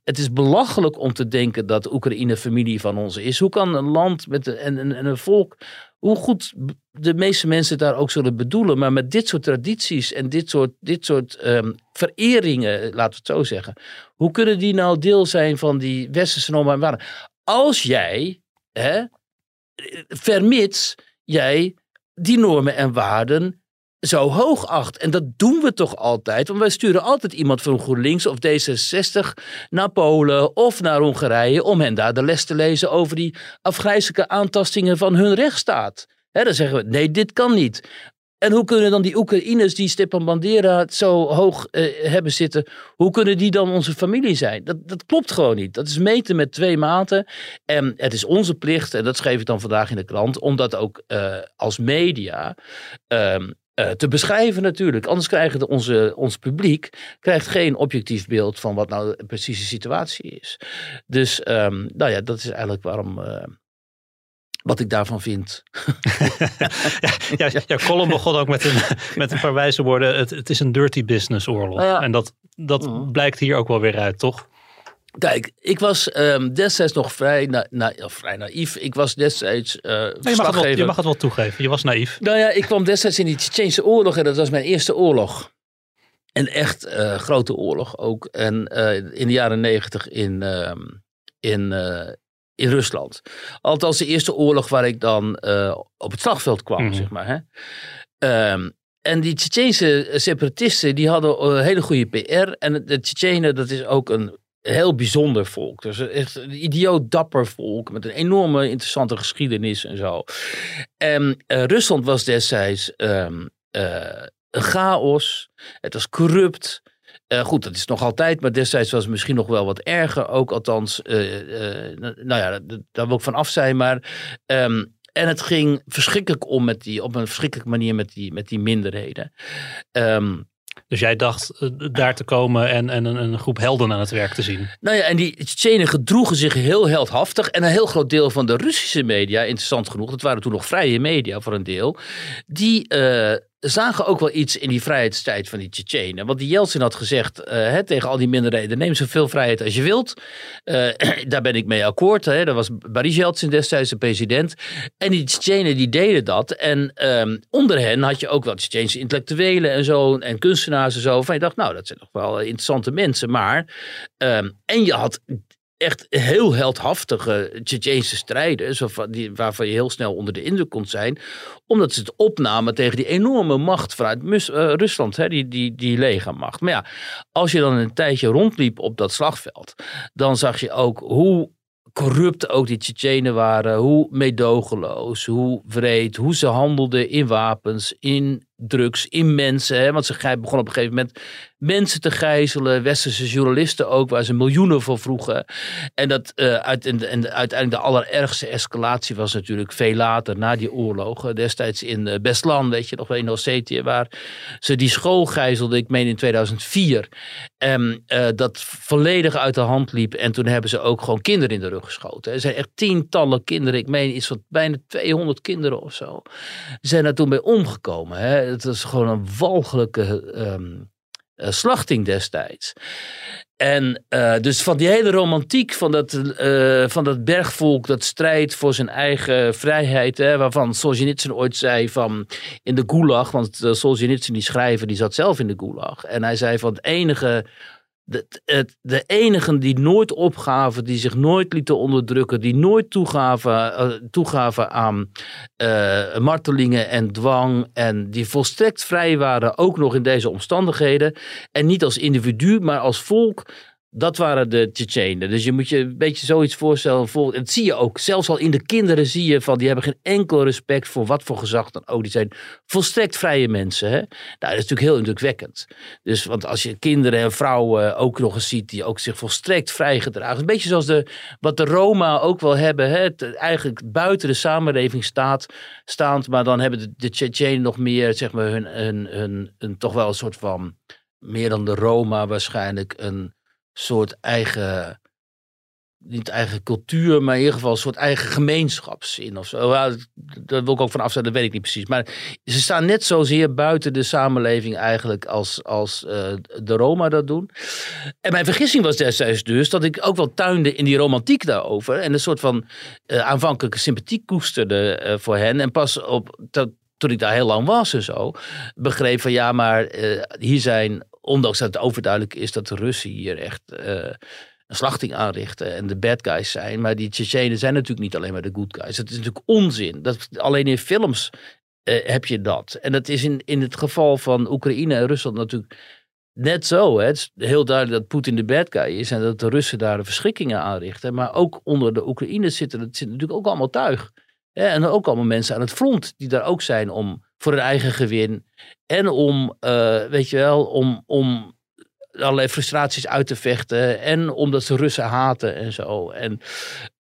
Speaker 2: het is belachelijk om te denken dat Oekraïne familie van ons is. Hoe kan een land met een, en, en een volk hoe goed de meeste mensen daar ook zullen bedoelen, maar met dit soort tradities en dit soort, dit soort um, vereringen, laten we het zo zeggen, hoe kunnen die nou deel zijn van die westerse normen en waarden? Als jij, hè, vermits jij die normen en waarden zo hoog acht. En dat doen we toch altijd. Want wij sturen altijd iemand van GroenLinks of D66 naar Polen of naar Hongarije. om hen daar de les te lezen over die afgrijzelijke aantastingen van hun rechtsstaat. Dan zeggen we: nee, dit kan niet. En hoe kunnen dan die Oekraïners die Stepan Bandera zo hoog eh, hebben zitten, hoe kunnen die dan onze familie zijn? Dat, dat klopt gewoon niet. Dat is meten met twee maten. En het is onze plicht, en dat schreef ik dan vandaag in de krant, om dat ook eh, als media ehm, eh, te beschrijven natuurlijk. Anders krijgen de, onze, ons publiek krijgt geen objectief beeld van wat nou precies de situatie is. Dus ehm, nou ja, dat is eigenlijk waarom wat ik daarvan vind. [laughs]
Speaker 3: ja, ja, ja, column begon ook met een, met een paar wijze woorden. Het, het is een dirty business oorlog.
Speaker 2: Nou ja.
Speaker 3: En dat, dat
Speaker 2: Mhm.
Speaker 3: blijkt hier ook wel weer uit, toch?
Speaker 2: Kijk, ik was ehm, destijds nog vrij, na, na, vrij naïef. Ik was destijds eh
Speaker 3: Nee, je, mag wel, je mag het wel toegeven. Je was naïef.
Speaker 2: Nou ja, ik kwam destijds in die Tsjetsjeense oorlog en dat was mijn eerste oorlog. Een echt eh, grote oorlog ook. En eh, in de jaren negentig in, ehm, in, in Rusland. Althans de eerste oorlog waar ik dan op het slagveld kwam,
Speaker 3: Mhm.
Speaker 2: zeg maar. Hè. Ehm, en die Tsjetsjeense separatisten, die hadden een hele goede PR. En de Tsjetsjenen, dat is ook een heel bijzonder volk. Dus echt een idioot dapper volk met een enorme interessante geschiedenis en zo. En eh, Rusland was destijds ehm, eh, een chaos. Het was corrupt. Eh, goed, dat is nog altijd, maar destijds was het misschien nog wel wat erger. Ook althans, nou ja, daar wil ik van af zijn. Maar, ehm, en het ging verschrikkelijk om met die, op een verschrikkelijke manier met die, met die minderheden. Ehm,
Speaker 3: Dus jij dacht eh, daar te komen en, en een, een groep helden aan het werk te zien.
Speaker 2: Nou ja, en die Tsjetsjenen gedroegen zich heel heldhaftig. En een heel groot deel van de Russische media, interessant genoeg, dat waren toen nog vrije media voor een deel, die eh, zagen ook wel iets in die vrijheidstijd van die Tsjetsjenen. Want die Yeltsin had gezegd eh, hè, tegen al die minderheden, neem zoveel vrijheid als je wilt. Eh, [clears throat] daar ben ik mee akkoord. Hè. Dat was Boris Yeltsin destijds de president. En die Tsjetsjenen die deden dat. En ehm, onder hen had je ook wel Tsjetsjense intellectuelen en zo, en kunstenaars en zo. Van je dacht, nou, dat zijn nog wel interessante mensen. Maar, ehm, en je had echt heel heldhaftige Tsjetsjense strijders, waarvan, je heel snel onder de indruk kon zijn, omdat ze het opnamen tegen die enorme macht vanuit eh, Rusland, hè, die, die, die legermacht. Maar ja, als je dan een tijdje rondliep op dat slagveld, dan zag je ook hoe corrupt ook die Tsjetsjenen waren, hoe meedogenloos, hoe wreed, hoe ze handelden in wapens, in drugs, in mensen. Hè? Want ze begonnen op een gegeven moment mensen te gijzelen, westerse journalisten ook, waar ze miljoenen voor vroegen. En, dat, eh, uit, uiteindelijk de allerergste escalatie was natuurlijk veel later, na die oorlogen. Destijds in eh, Beslan, weet je nog wel, in Ossetië, waar ze die school gijzelden, ik meen in 2004. En eh, dat volledig uit de hand liep. En toen hebben ze ook gewoon kinderen in de rug geschoten. Er zijn echt tientallen kinderen, ik meen iets van bijna 200 kinderen of zo, zijn daar toen bij omgekomen. Hè? Het was gewoon een walgelijke ehm, eh, slachting destijds. En eh, dus van die hele romantiek van dat, eh, van dat bergvolk dat strijdt voor zijn eigen vrijheid, hè, waarvan Solzhenitsyn ooit zei van in de gulag, want Solzhenitsyn die schrijver die zat zelf in de gulag. En hij zei van het enige, de, de enigen die nooit opgaven, die zich nooit lieten onderdrukken, die nooit toegaven, uh, toegaven aan uh, martelingen en dwang en die volstrekt vrij waren, ook nog in deze omstandigheden. En niet als individu, maar als volk. Dat waren de Tsjetsjenen. Dus je moet je een beetje zoiets voorstellen. En dat zie je ook. Zelfs al in de kinderen zie je van. Die hebben geen enkel respect voor wat voor gezag dan ook. Die zijn volstrekt vrije mensen. Hè? Nou, dat is natuurlijk heel indrukwekkend. Dus, want als je kinderen en vrouwen ook nog eens ziet. Die ook zich volstrekt vrij gedragen. Een beetje zoals de, wat de Roma ook wel hebben. Hè? Het, eigenlijk buiten de samenleving staat, staand. Maar dan hebben de, de Tsjetsjenen nog meer. Zeg maar hun, hun, hun, hun, toch wel een soort van. Meer dan de Roma waarschijnlijk. Een soort eigen, niet eigen cultuur, maar in ieder geval een soort eigen gemeenschapszin of zo. Daar wil ik ook van afstaan, dat weet ik niet precies. Maar ze staan net zozeer buiten de samenleving eigenlijk als, als uh, de Roma dat doen. En mijn vergissing was destijds dus dat ik ook wel tuinde in die romantiek daarover en een soort van uh, aanvankelijke sympathiek koesterde uh, voor hen. En pas op, toen ik daar heel lang was en zo, begreep van ja, maar hier zijn ondanks dat het overduidelijk is dat de Russen hier echt uh, een slachting aanrichten en de bad guys zijn. Maar die Tsjetsjenen zijn natuurlijk niet alleen maar de good guys. Dat is natuurlijk onzin. Dat, alleen in films eh, heb je dat. En dat is in, in het geval van Oekraïne en Rusland natuurlijk net zo. Het is heel duidelijk dat Poetin de bad guy is en dat de Russen daar de verschrikkingen aanrichten. Maar ook onder de Oekraïners zitten, dat zit natuurlijk ook allemaal tuig. En ook allemaal mensen aan het front die daar ook zijn om voor hun eigen gewin. En om, eh, weet je wel, om, om allerlei frustraties uit te vechten. En omdat ze Russen haten en zo. En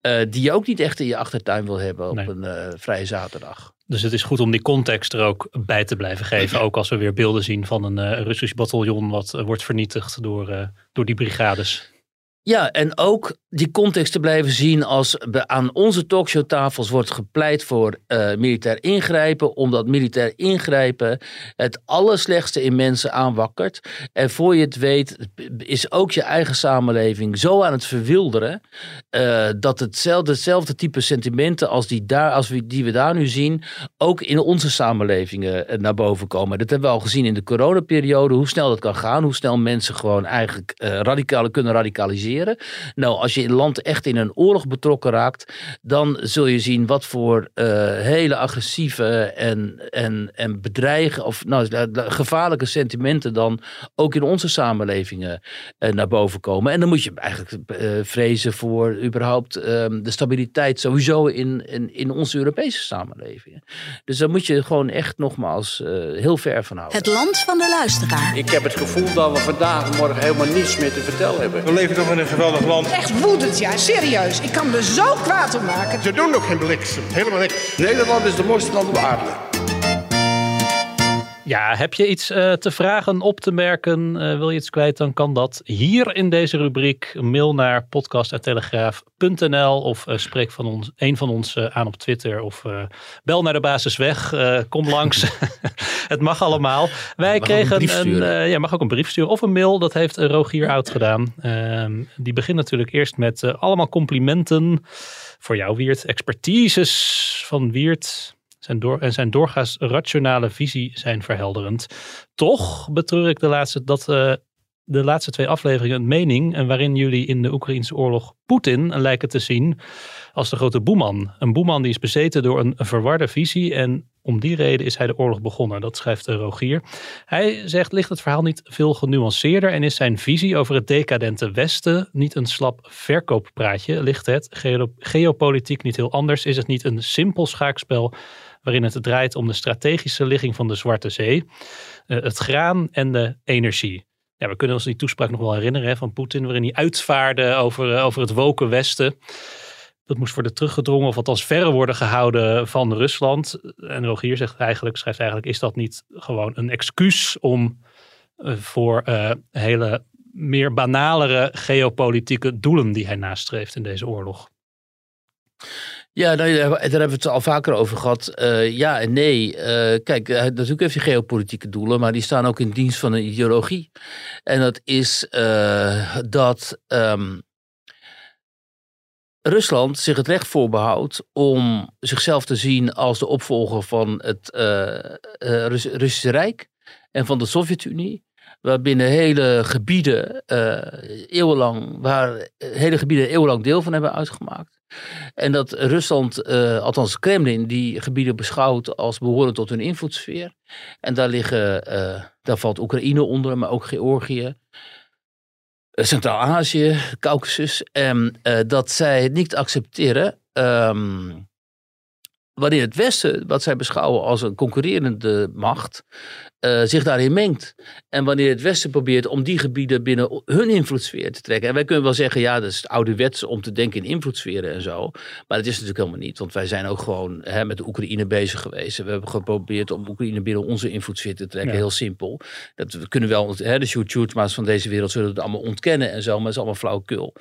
Speaker 2: eh, die je ook niet echt in je achtertuin wil hebben op
Speaker 3: Nee.
Speaker 2: een eh, vrije zaterdag.
Speaker 3: Dus het is goed om die context er ook bij te blijven geven. Ook als we weer beelden zien van een Russisch bataljon wat wordt vernietigd door, door die brigades.
Speaker 2: Ja, en ook die context te blijven zien als aan onze talkshowtafels wordt gepleit voor eh, militair ingrijpen, omdat militair ingrijpen het allerslechtste in mensen aanwakkert. En voor je het weet is ook je eigen samenleving zo aan het verwilderen eh, dat hetzelfde, type sentimenten als, die, daar, als we, die we daar nu zien ook in onze samenlevingen eh, naar boven komen. Dat hebben we al gezien in de coronaperiode, hoe snel dat kan gaan, hoe snel mensen gewoon eigenlijk eh radicaal kunnen radicaliseren. Nou, als je in een land echt in een oorlog betrokken raakt, dan zul je zien wat voor eh, hele agressieve en, en, en bedreigen of nou, gevaarlijke sentimenten dan ook in onze samenlevingen eh, naar boven komen. En dan moet je eigenlijk eh, vrezen voor überhaupt ehm, de stabiliteit sowieso in, in, in onze Europese samenlevingen. Dus daar moet je gewoon echt nogmaals eh, heel ver van houden.
Speaker 6: Het land van de luisteraar.
Speaker 7: Ik heb het gevoel dat we vandaag en morgen helemaal niets meer te vertellen hebben.
Speaker 8: We leven toch in een geweldig land.
Speaker 9: Echt woedend, ja, serieus. Ik kan me er zo kwaad om maken.
Speaker 8: Ze doen nog geen bliksem. Helemaal niks.
Speaker 7: Nederland is de mooiste land op aarde.
Speaker 3: Ja, heb je iets eh, te vragen, op te merken, eh, wil je iets kwijt, dan kan dat hier in deze rubriek. Mail naar podcast.telegraaf.nl of eh, spreek van ons, een van ons aan op Twitter of bel naar de basisweg. kom langs. [laughs] Het mag allemaal. Wij
Speaker 2: mag een
Speaker 3: kregen een, eh, ja, mag ook een brief sturen of een mail. Dat heeft Rogier Oud gedaan. Ehm, die begint natuurlijk eerst met allemaal complimenten voor jou, Wiert. Expertises van Wiert. Zijn door, en zijn doorgaans rationale visie zijn verhelderend. Toch betreur ik de laatste, dat eh, de laatste twee afleveringen een mening en waarin jullie in de Oekraïnse oorlog Poetin lijken te zien als de grote boeman. Een boeman die is bezeten door een verwarde visie en om die reden is hij de oorlog begonnen. Dat schrijft eh, Rogier. Hij zegt, ligt het verhaal niet veel genuanceerder en is zijn visie over het decadente Westen niet een slap verkooppraatje? Ligt het geo- geopolitiek niet heel anders? Is het niet een simpel schaakspel waarin het draait om de strategische ligging van de Zwarte Zee, eh, het graan en de energie? Ja, we kunnen ons die toespraak nog wel herinneren van Poetin, waarin hij uitvaarde over, eh, over het woken Westen. Dat moest worden teruggedrongen of althans verre worden gehouden van Rusland. En Rogier zegt eigenlijk, schrijft eigenlijk, is dat niet gewoon een excuus om eh, voor hele meer banalere geopolitieke doelen die hij nastreeft in deze oorlog?
Speaker 2: Ja, nou, daar hebben we het al vaker over gehad. Eh, ja en nee. Eh, kijk, eh, natuurlijk heeft hij geopolitieke doelen, maar die staan ook in dienst van een ideologie. En dat is dat ehm, Rusland zich het recht voorbehoudt om zichzelf te zien als de opvolger van het Rus- Russische Rijk en van de Sovjet-Unie. Waarbinnen hele gebieden eh, eeuwenlang, waar hele gebieden eeuwenlang deel van hebben uitgemaakt. En dat Rusland, eh, althans Kremlin, die gebieden beschouwt als behorend tot hun invloedssfeer. En daar liggen, eh, daar valt Oekraïne onder, maar ook Georgië. eh, Centraal-Azië, Caucasus. En dat zij het niet accepteren. ehm, wanneer het Westen, wat zij beschouwen als een concurrerende macht, eh, zich daarin mengt. En wanneer het Westen probeert om die gebieden binnen hun invloedssfeer te trekken. En wij kunnen wel zeggen, ja, dat is het ouderwets om te denken in invloedssferen en zo. Maar dat is natuurlijk helemaal niet. Want wij zijn ook gewoon hè, met de Oekraïne bezig geweest. We hebben geprobeerd om Oekraïne binnen onze invloedssfeer te trekken.
Speaker 3: Ja.
Speaker 2: Heel simpel. Dat we kunnen wel, hè, de shoot shootma's van deze wereld zullen het allemaal ontkennen en zo. Maar het is allemaal flauwekul.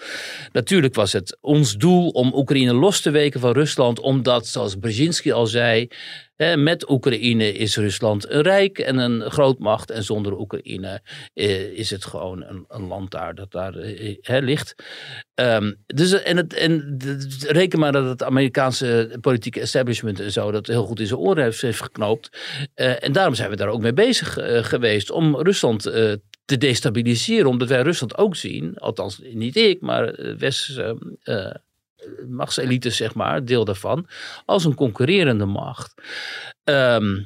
Speaker 2: Natuurlijk was het ons doel om Oekraïne los te weken van Rusland. Omdat, zoals Brzezinski al zei, met Oekraïne is Rusland een rijk en een grootmacht. En zonder Oekraïne eh, is het gewoon een, een land daar dat daar eh, hè, ligt. Ehm, dus, en het, en reken maar dat het Amerikaanse politieke establishment en zo dat heel goed in zijn oren heeft, geknoopt. Eh, en daarom zijn we daar ook mee bezig eh, geweest om Rusland eh, te destabiliseren. Omdat wij Rusland ook zien, althans niet ik, maar eh, westerse machtselites, zeg maar, deel daarvan, als een concurrerende macht. Ehm,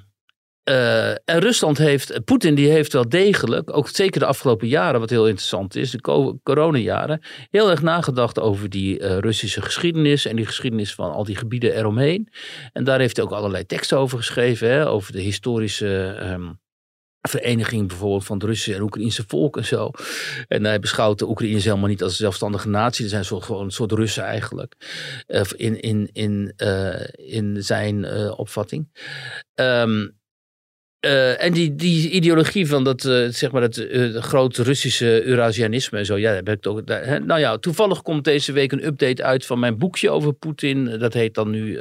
Speaker 2: eh, en Rusland heeft, Poetin die heeft wel degelijk, ook zeker de afgelopen jaren, wat heel interessant is, de co- coronajaren, heel erg nagedacht over die eh, Russische geschiedenis en die geschiedenis van al die gebieden eromheen. En daar heeft hij ook allerlei teksten over geschreven, hè, over de historische ehm, vereniging bijvoorbeeld van het Russische en Oekraïnse volk en zo. En hij beschouwt de Oekraïners helemaal niet als een zelfstandige natie. Er zijn zo, gewoon een soort Russen eigenlijk. eh, in, in, in, eh, in zijn eh, opvatting. Ehm, eh, en die, die ideologie van dat, zeg maar, het grote Russische Eurasianisme en zo, ja, daar ik hè. Nou ja, toevallig komt deze week een update uit van mijn boekje over Poetin. Dat heet dan nu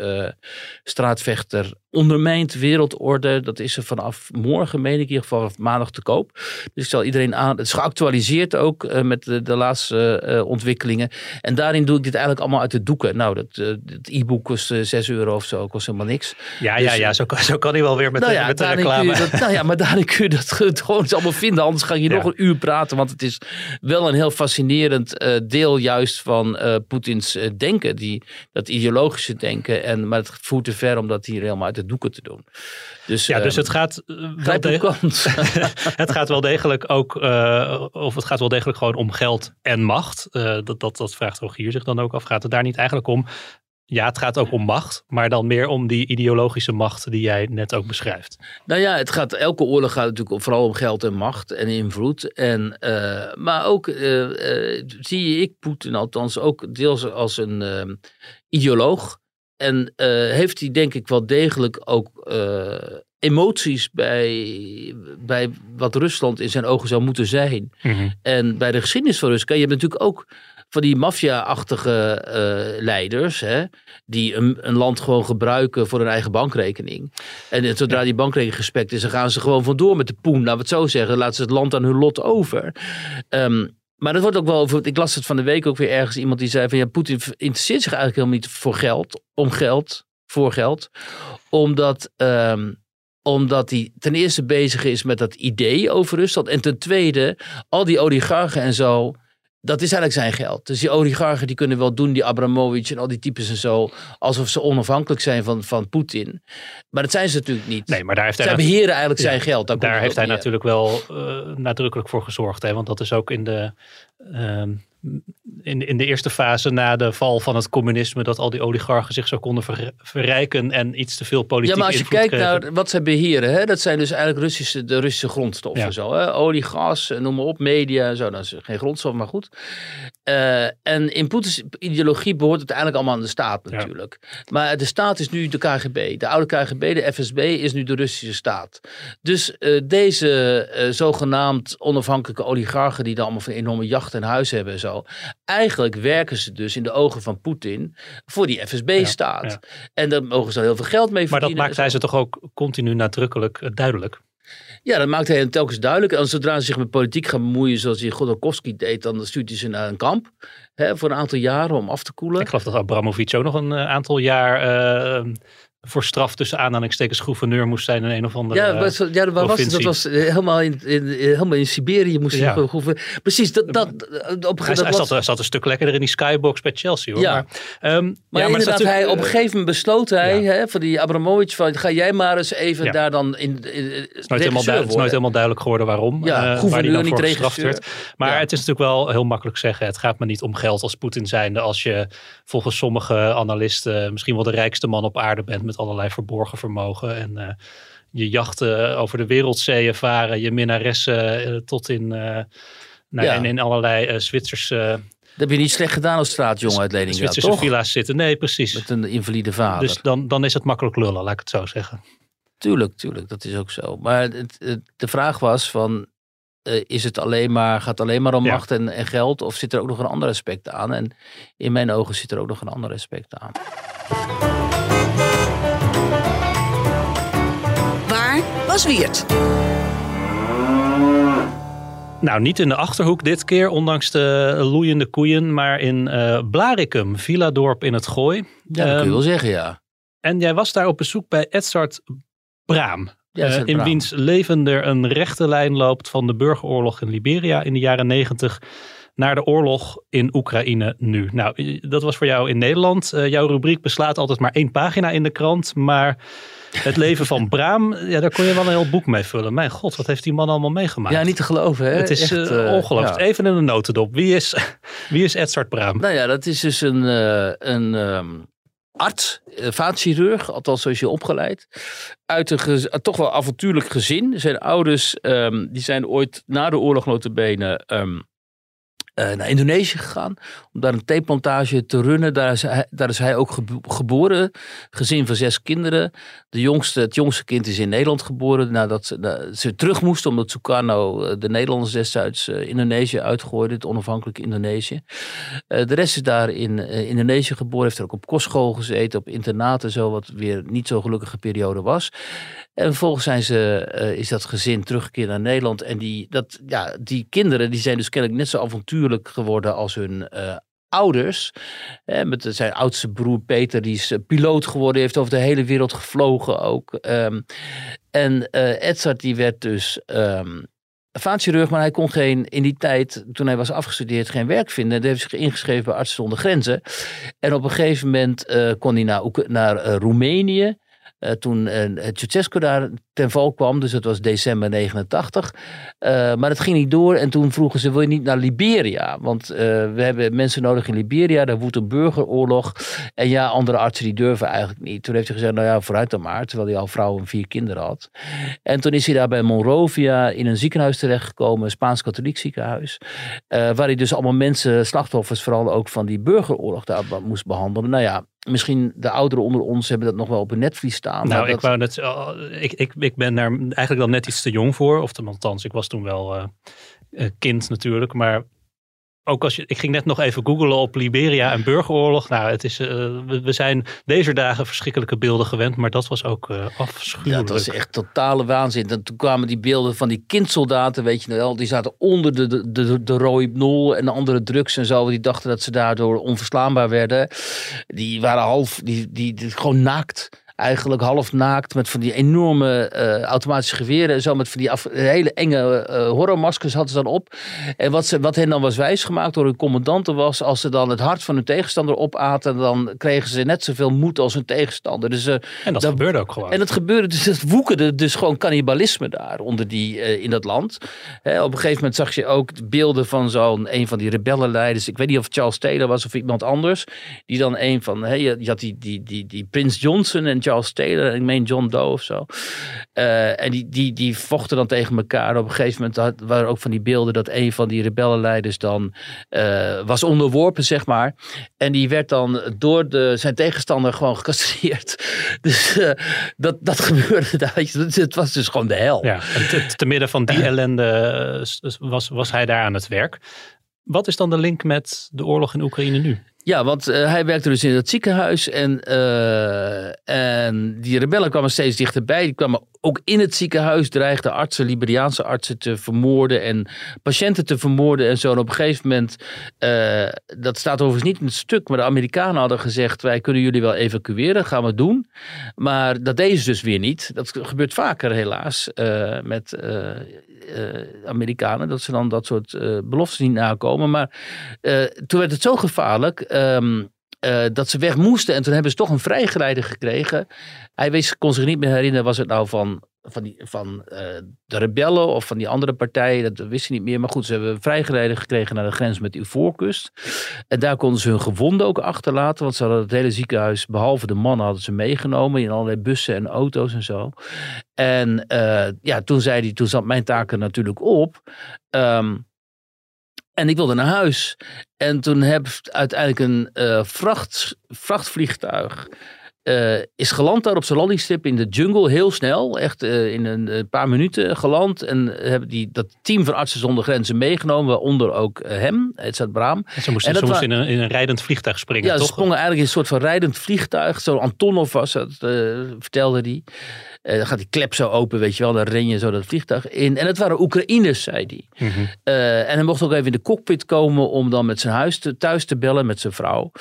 Speaker 2: Straatvechter ondermijnt wereldorde. Dat is er vanaf morgen, meen ik, in ieder geval maandag te koop. Dus ik zal iedereen aan. Het is geactualiseerd ook eh, met de, de laatste eh, ontwikkelingen. En daarin doe ik dit eigenlijk allemaal uit de doeken. Nou, dat, eh, het e-book kost eh, 6 euro of zo, kost helemaal niks.
Speaker 3: Ja, ja,
Speaker 2: Dus,
Speaker 3: ja zo, kan- zo kan hij wel weer met,
Speaker 2: nou
Speaker 3: de,
Speaker 2: ja,
Speaker 3: met de reclame.
Speaker 2: dat, nou ja, maar daarin kun je dat [laughs] gewoon allemaal vinden. Anders ga je
Speaker 3: Ja.
Speaker 2: nog een uur praten. Want het is wel een heel fascinerend deel juist van Poetins denken. Die, dat ideologische denken. En, maar het voert te ver om dat hier helemaal uit de doeken te doen. Dus,
Speaker 3: Ja, dus
Speaker 2: ehm,
Speaker 3: het gaat, eh, wel degelijk- [laughs] het gaat wel degelijk ook, eh, of het gaat wel degelijk gewoon om geld en macht. Eh, dat, dat, dat vraagt Rogier zich dan ook af. Gaat het daar niet eigenlijk om? Ja, het gaat ook om macht, maar dan meer om die ideologische macht die jij net ook beschrijft.
Speaker 2: Nou ja, het gaat, elke oorlog gaat natuurlijk vooral om geld en macht en invloed. En, maar ook zie ik Poetin althans ook deels als een eh, ideoloog. En eh, heeft hij denk ik wel degelijk ook eh, emoties bij, bij wat Rusland in zijn ogen zou moeten zijn. En bij de geschiedenis van Rusland, je hebt natuurlijk ook van die maffia-achtige eh, leiders, hè, die een, een land gewoon gebruiken voor hun eigen bankrekening. En zodra die bankrekening gespekt is, dan gaan ze gewoon vandoor met de poen, laten we het zo zeggen. Laten ze het land aan hun lot over. Ehm, maar dat wordt ook wel over. Ik las het van de week ook weer ergens. Iemand die zei van ja, Poetin interesseert zich eigenlijk helemaal niet voor geld, om geld, voor geld. Omdat, ehm, omdat hij ten eerste bezig is met dat idee over Rusland. En ten tweede, al die oligarchen en zo. Dat is eigenlijk zijn geld. Dus die oligarchen die kunnen wel doen, die Abramovic en al die types en zo, alsof ze onafhankelijk zijn van, van Poetin. Maar dat zijn ze natuurlijk niet.
Speaker 3: Nee, maar daar heeft hij
Speaker 2: Zij
Speaker 3: nat-
Speaker 2: beheren eigenlijk
Speaker 3: Ja,
Speaker 2: zijn geld. Daar,
Speaker 3: heeft hij natuurlijk wel eh, nadrukkelijk voor gezorgd. Hè? Want dat is ook in de, ehm, in, in de eerste fase na de val van het communisme... dat al die oligarchen zich zo konden ver- verrijken en iets te veel
Speaker 2: Ja,
Speaker 3: politieke
Speaker 2: maar als je kijkt
Speaker 3: kregen.
Speaker 2: naar wat zij beheren, hè, dat zijn dus eigenlijk Russische, de Russische grondstoffen.
Speaker 3: Ja.
Speaker 2: Zo, hè? Olie, gas, eh, noem maar op, media zo. Dat is geen grondstof, maar goed. Eh, en in Poetins ideologie behoort het eigenlijk allemaal aan de staat
Speaker 3: Ja.
Speaker 2: natuurlijk. Maar de staat is nu de KGB. De oude KGB, de FSB, is nu de Russische staat. Dus eh, deze zogenaamd onafhankelijke oligarchen die dan allemaal van enorme jachten en huizen hebben en zo. Eigenlijk werken ze dus in de ogen van Poetin voor die FSB-staat.
Speaker 3: ja.
Speaker 2: En daar mogen ze dan heel veel geld mee
Speaker 3: Maar dat
Speaker 2: verdienen.
Speaker 3: maakt hij ze toch ook continu nadrukkelijk eh, duidelijk.
Speaker 2: Ja, dat maakt hij hem telkens duidelijk. En zodra ze zich met politiek gaan bemoeien, zoals hij Godorkovsky deed, dan stuurt hij ze naar een kamp. Hè, voor een aantal jaren om af te koelen.
Speaker 3: Ik geloof dat Abramovic ook nog een eh, aantal jaar eh, voor straf tussen aanhalingstekens gouverneur moest zijn in een of andere
Speaker 2: Ja, maar, ja waar was het? Dat was eh, helemaal in, in, in- helemaal in Siberië moest hij
Speaker 3: Ja.
Speaker 2: gewoon hoeven. Precies, dat, dat, op,
Speaker 3: Hij,
Speaker 2: dat
Speaker 3: hij
Speaker 2: was,
Speaker 3: zat, hij zat een stuk lekkerder in die skybox bij Chelsea hoor.
Speaker 2: Ja.
Speaker 3: Maar, ehm,
Speaker 2: Maar
Speaker 3: ja, het is
Speaker 2: inderdaad, hij, op een
Speaker 3: eh,
Speaker 2: gegeven moment besloot hij,
Speaker 3: ja.
Speaker 2: hè, van die Abramovic, van ga jij maar eens even
Speaker 3: Ja.
Speaker 2: daar dan in, in,
Speaker 3: Het is nooit, helemaal, duidelijk, nooit helemaal duidelijk geworden waarom.
Speaker 2: Ja,
Speaker 3: eh, waar
Speaker 2: gouverneur,
Speaker 3: die dan
Speaker 2: niet
Speaker 3: voor gestraft werd. Maar
Speaker 2: Ja.
Speaker 3: het is natuurlijk wel heel makkelijk zeggen. Het gaat me niet om geld als Poetin zijnde. Als je volgens sommige analisten misschien wel de rijkste man op aarde bent. Met allerlei verborgen vermogen. En eh, je jachten over de wereldzeeën varen. Je minnaressen eh, tot in, eh, nou,
Speaker 2: Ja.
Speaker 3: en in allerlei Zwitsers, eh,
Speaker 2: Dat heb je niet slecht gedaan als straatjongen uit Leningrad,
Speaker 3: Zwitserse
Speaker 2: toch?
Speaker 3: villa's zitten. Nee, precies.
Speaker 2: Met een invalide vader.
Speaker 3: Dus dan, dan is het makkelijk lullen, laat ik het zo zeggen.
Speaker 2: Tuurlijk, tuurlijk, dat is ook zo. Maar het, het- de vraag was van, is het alleen maar, gaat het alleen maar om
Speaker 3: Ja.
Speaker 2: macht en, en geld? Of zit er ook nog een ander aspect aan? En in mijn ogen zit er ook nog een ander aspect aan.
Speaker 3: Nou, niet in de Achterhoek dit keer, ondanks de loeiende koeien, maar in eh Blarikum, Villadorp in het Gooi.
Speaker 2: Ja, dat kun
Speaker 3: Ehm,
Speaker 2: je wel zeggen, ja.
Speaker 3: En jij was daar op bezoek bij Edzard Braam.
Speaker 2: Ja,
Speaker 3: eh, in
Speaker 2: Braam.
Speaker 3: wiens leven er een rechte lijn loopt van de burgeroorlog in Liberia in de jaren negentig naar de oorlog in Oekraïne nu. Nou, dat was voor jou in Nederland. Uh, jouw rubriek beslaat altijd maar één pagina in de krant. Maar het leven van Braam, ja, daar kon je wel een heel boek mee vullen. Mijn god, wat heeft die man allemaal meegemaakt?
Speaker 2: Ja, niet te geloven. Hè?
Speaker 3: Het is Echt, uh, ongelooflijk. Ja. Even in de notendop. Wie is, wie is Edzard Braam?
Speaker 2: Nou ja, dat is dus een, uh, een um, arts, vaatchirurg, althans zo is je opgeleid. Uit een toch wel avontuurlijk gezin. Zijn ouders um, die zijn ooit na de oorlog notabene... Um, naar Indonesië gegaan om daar een theeplantage te runnen. Daar is hij, daar is hij ook geboren. Gezin van zes kinderen. De jongste, het jongste kind is in Nederland geboren nadat ze, ze terug moesten omdat Sukarno de Nederlanders destijds uh, Indonesië uitgooide, het onafhankelijke Indonesië. De rest is daar in Indonesië geboren, heeft er ook op kostschool gezeten, op internaten zo, wat weer niet zo'n gelukkige periode was. En vervolgens zijn ze, is dat gezin teruggekeerd naar Nederland. En die, dat, ja, die kinderen die zijn dus kennelijk net zo avontuurlijk geworden als hun uh, ouders. Eh, met zijn oudste broer Peter, die is piloot geworden, heeft over de hele wereld gevlogen ook. Um, en Edzard die werd dus um, vaatchirurg, maar hij kon geen, in die tijd, toen hij was afgestudeerd, geen werk vinden. Hij heeft zich ingeschreven bij Artsen zonder Grenzen. En op een gegeven moment kon hij naar, naar Roemenië. Uh, toen uh, Ceausescu daar ten val kwam, dus het was december 89. Uh, maar het ging niet door en toen vroegen ze, wil je niet naar Liberia? Want we hebben mensen nodig in Liberia, daar woedt een burgeroorlog. En ja, andere artsen die durven eigenlijk niet. Toen heeft hij gezegd, nou ja, vooruit dan maar, terwijl hij al vrouw en vier kinderen had. En toen is hij daar bij Monrovia in een ziekenhuis terechtgekomen, een Spaans-katholiek ziekenhuis. waar hij dus allemaal mensen, slachtoffers vooral ook van die burgeroorlog daar moest behandelen. Nou ja, Misschien de ouderen onder ons hebben dat nog wel op een netvlies staan.
Speaker 3: Nou,
Speaker 2: dat...
Speaker 3: ik, wou net, ik, ik, ik ben daar eigenlijk dan net iets te jong voor. Of althans, ik was toen wel uh, kind natuurlijk. Maar ook als je, ik ging net nog even googlen op Liberia en burgeroorlog. Nou, het is, uh, we, we, zijn deze dagen verschrikkelijke beelden gewend, maar dat was ook uh, afschuwelijk.
Speaker 2: Ja, dat was echt totale waanzin. En toen kwamen die beelden van die kindsoldaten, weet je wel, die zaten onder de, de, de, de rohypnol en de andere drugs en zo. Die dachten dat ze daardoor onverslaanbaar werden. Die waren half, die, die, die gewoon naakt eigenlijk half naakt met van die enorme uh, automatische geweren en zo met van die af, hele enge uh, horrormaskers hadden ze dan op. En wat, ze, wat hen dan was wijsgemaakt door hun commandanten was, als ze dan het hart van hun tegenstander opaten, dan kregen ze net zoveel moed als hun tegenstander. Dus, uh,
Speaker 3: en dat, dat, gebeurde ook gewoon.
Speaker 2: En dat gebeurde, dus het woekerde dus gewoon cannibalisme daar onder die, in dat land. Hè, op een gegeven moment zag je ook beelden van zo'n, een van die rebellenleiders, ik weet niet of Charles Taylor was of iemand anders, die dan een van, hè, je, je had die, die, die, die Prins Johnson en Charles Taylor, ik meen John Doe of zo. Uh, en die, die, die vochten dan tegen elkaar. Op een gegeven moment had, waren ook van die beelden dat een van die rebellenleiders dan uh, was onderworpen, zeg maar. En die werd dan door de, zijn tegenstander gewoon gecastreerd. [laughs] Dus uh, dat, dat [laughs] gebeurde daar. Het was dus gewoon de hel.
Speaker 3: Ja, en te, te midden van die [laughs] ellende was, was hij daar aan het werk. Wat is dan de link met de oorlog in Oekraïne nu?
Speaker 2: Ja, want uh, hij werkte dus in het ziekenhuis en, uh, en die rebellen kwamen steeds dichterbij. Die kwamen ook in het ziekenhuis, dreigden artsen, Liberiaanse artsen te vermoorden en patiënten te vermoorden en zo. En op een gegeven moment, uh, dat staat overigens niet in het stuk, maar de Amerikanen hadden gezegd, wij kunnen jullie wel evacueren, gaan we doen. Maar dat deden ze dus weer niet. Dat gebeurt vaker helaas met Amerikanen, dat ze dan dat soort beloftes niet nakomen. Maar toen werd het zo gevaarlijk Um, uh, dat ze weg moesten. En toen hebben ze toch een vrijgeleide gekregen. Hij wist, kon zich niet meer herinneren, was het nou van, van, die, van uh, de rebellen of van die andere partijen. Dat wist hij niet meer. Maar goed, ze hebben een vrijgeleide gekregen naar de grens met de Ivoorkust. En daar konden ze hun gewonden ook achterlaten. Want ze hadden het hele ziekenhuis, behalve de mannen, hadden ze meegenomen. In allerlei bussen en auto's en zo. En uh, ja, toen zei hij, toen zat mijn taak er natuurlijk op. Um, en ik wilde naar huis. En toen heb uiteindelijk een uh, vracht, vrachtvliegtuig. Uh, is geland daar op zijn landingstip in de jungle, heel snel. Echt uh, in een, paar minuten geland. En hebben die, dat team van Artsen zonder Grenzen meegenomen. Waaronder ook hem, Edzard Braam.
Speaker 3: En ze moesten, en moesten in, een, in een rijdend vliegtuig springen,
Speaker 2: Ja,
Speaker 3: toch?
Speaker 2: ze sprongen eigenlijk in een soort van rijdend vliegtuig. Zo Antonov was dat, vertelde hij. Uh, dan gaat die klep zo open, weet je wel. Dan ren je zo dat vliegtuig in. En het waren Oekraïners, zei hij. Mm -hmm. uh, en hij mocht ook even in de cockpit komen om dan met zijn huis te, thuis te bellen met zijn vrouw.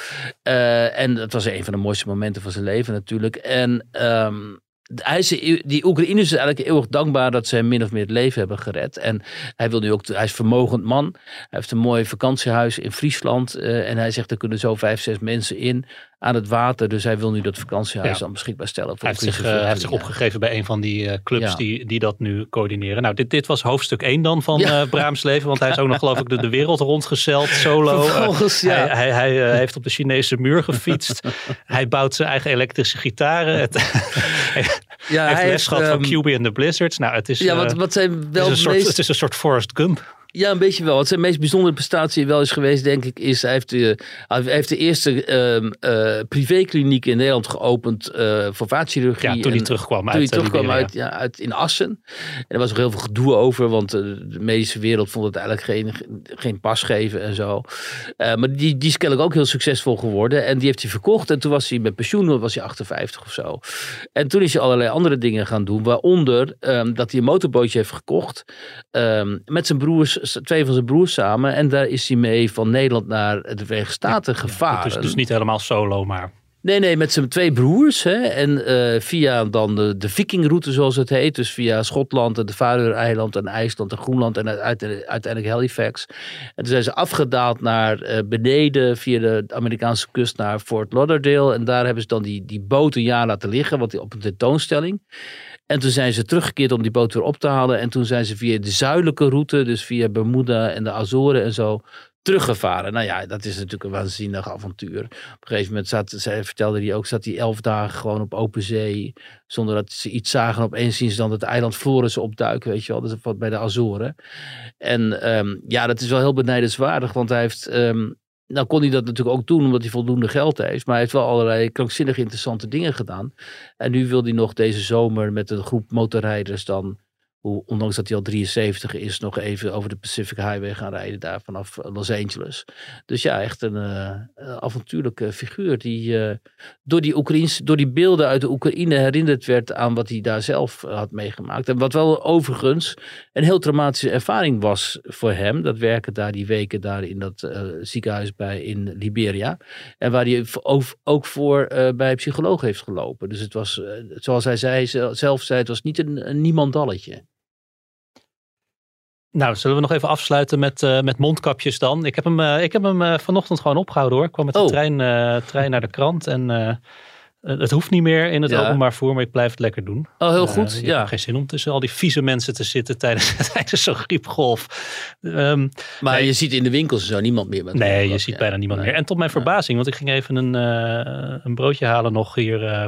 Speaker 2: Uh, en dat was een van de mooiste momenten van zijn leven natuurlijk. En um, hij is, die Oekraïners zijn eigenlijk eeuwig dankbaar dat ze hem min of meer het leven hebben gered. En hij wil nu ook, hij is vermogend man. Hij heeft een mooi vakantiehuis in Friesland. eh, en hij zegt er kunnen zo vijf, zes mensen in aan het water. Dus hij wil nu dat vakantiehuis
Speaker 3: Ja.
Speaker 2: dan beschikbaar stellen. Voor
Speaker 3: Hij heeft, zich, eh, hij heeft zich opgegeven bij een van die eh, clubs
Speaker 2: Ja.
Speaker 3: die, die dat nu coördineren. Nou, dit, dit was hoofdstuk 1 dan van eh Braams leven. Want hij is ook nog geloof ik de, de wereld rondgezeild [laughs] solo.
Speaker 2: Vervolgens, ja.
Speaker 3: Hij, hij, hij heeft op de Chinese muur gefietst. [laughs] hij bouwt zijn eigen elektrische gitaren. Het, hij [laughs]
Speaker 2: Ja,
Speaker 3: heeft
Speaker 2: hij
Speaker 3: les gehad van
Speaker 2: ehm,
Speaker 3: QB en de Blizzards. Nou, het is,
Speaker 2: Ja, wat, wat zijn
Speaker 3: het,
Speaker 2: wel
Speaker 3: is een soort, het is een soort Forrest Gump.
Speaker 2: Ja, een beetje wel. Wat zijn meest bijzondere prestatie wel is geweest, denk ik, is hij heeft de, hij heeft de eerste ehm eh, privékliniek in Nederland geopend eh, voor vaatchirurgie.
Speaker 3: Ja, toen hij terugkwam
Speaker 2: toen
Speaker 3: uit,
Speaker 2: hij
Speaker 3: eh,
Speaker 2: terugkwam uit, ja, uit in Assen. En er was nog heel veel gedoe over, want eh, de medische wereld vond het eigenlijk geen, geen pas geven en zo. Eh, maar die, die is kennelijk ook heel succesvol geworden. En die heeft hij verkocht. En toen was hij met pensioen, was hij 58 of zo. En toen is hij allerlei andere dingen gaan doen. Waaronder ehm, dat hij een motorbootje heeft gekocht. ehm, met zijn broers, twee van zijn broers samen. En daar is hij mee van Nederland naar de Verenigde Staten gevaren.
Speaker 3: Dus, dus niet helemaal solo, maar...
Speaker 2: Nee, nee, met zijn twee broers. Hè, en eh, via dan de, de vikingroute, zoals het heet. Dus via Schotland en de Faroe-eiland en IJsland en Groenland en uit- uiteindelijk Halifax. En toen zijn ze afgedaald naar eh, beneden via de Amerikaanse kust naar Fort Lauderdale. En daar hebben ze dan die, die boot een jaar laten liggen, want die op een tentoonstelling. En toen zijn ze teruggekeerd om die boot weer op te halen. En toen zijn ze via de zuidelijke route, dus via Bermuda en de Azoren en zo, teruggevaren. Nou ja, dat is natuurlijk een waanzinnig avontuur. Op een gegeven moment zat, vertelde hij ook, zat hij elf dagen gewoon op open zee. Zonder dat ze iets zagen. Opeens zien ze dan het eiland Flores opduiken, weet je wel. Dat is wat bij de Azoren. En ehm, ja, dat is wel heel benijdenswaardig, want hij heeft... ehm, nou kon hij dat natuurlijk ook doen omdat hij voldoende geld heeft. Maar hij heeft wel allerlei krankzinnig interessante dingen gedaan. En nu wil hij nog deze zomer met een groep motorrijders dan... Ondanks dat hij al 73 is, nog even over de Pacific Highway gaan rijden daar vanaf eh, Los Angeles. Dus ja, echt een eh, avontuurlijke figuur die eh, door, die Oekraïns, door die beelden uit de Oekraïne herinnerd werd aan wat hij daar zelf had meegemaakt. En wat wel overigens een heel traumatische ervaring was voor hem. Dat werken daar die weken daar in dat ziekenhuis bij in Liberia. En waar hij ook, voor bij psycholoog heeft gelopen. Dus het was, zoals hij zei, zelf zei, het was niet een, een niemandalletje.
Speaker 3: Nou, zullen we nog even afsluiten met, eh, met mondkapjes dan? Ik heb hem, eh, ik heb hem eh, vanochtend gewoon opgehouden hoor. Ik kwam met de
Speaker 2: Oh.
Speaker 3: trein, trein naar de krant en het hoeft niet meer in het
Speaker 2: Ja.
Speaker 3: openbaar voer, maar ik blijf het lekker doen.
Speaker 2: Oh, heel
Speaker 3: Eh,
Speaker 2: goed. ja.
Speaker 3: geen zin om tussen al die vieze mensen te zitten tijdens, [laughs] tijdens zo'n griepgolf. Ehm,
Speaker 2: Maar
Speaker 3: Nee.
Speaker 2: je ziet in de winkels zo niemand meer.
Speaker 3: Nee, je ziet bijna niemand
Speaker 2: Nee.
Speaker 3: meer. En tot mijn verbazing, want ik ging even een, eh, een broodje halen nog hier eh,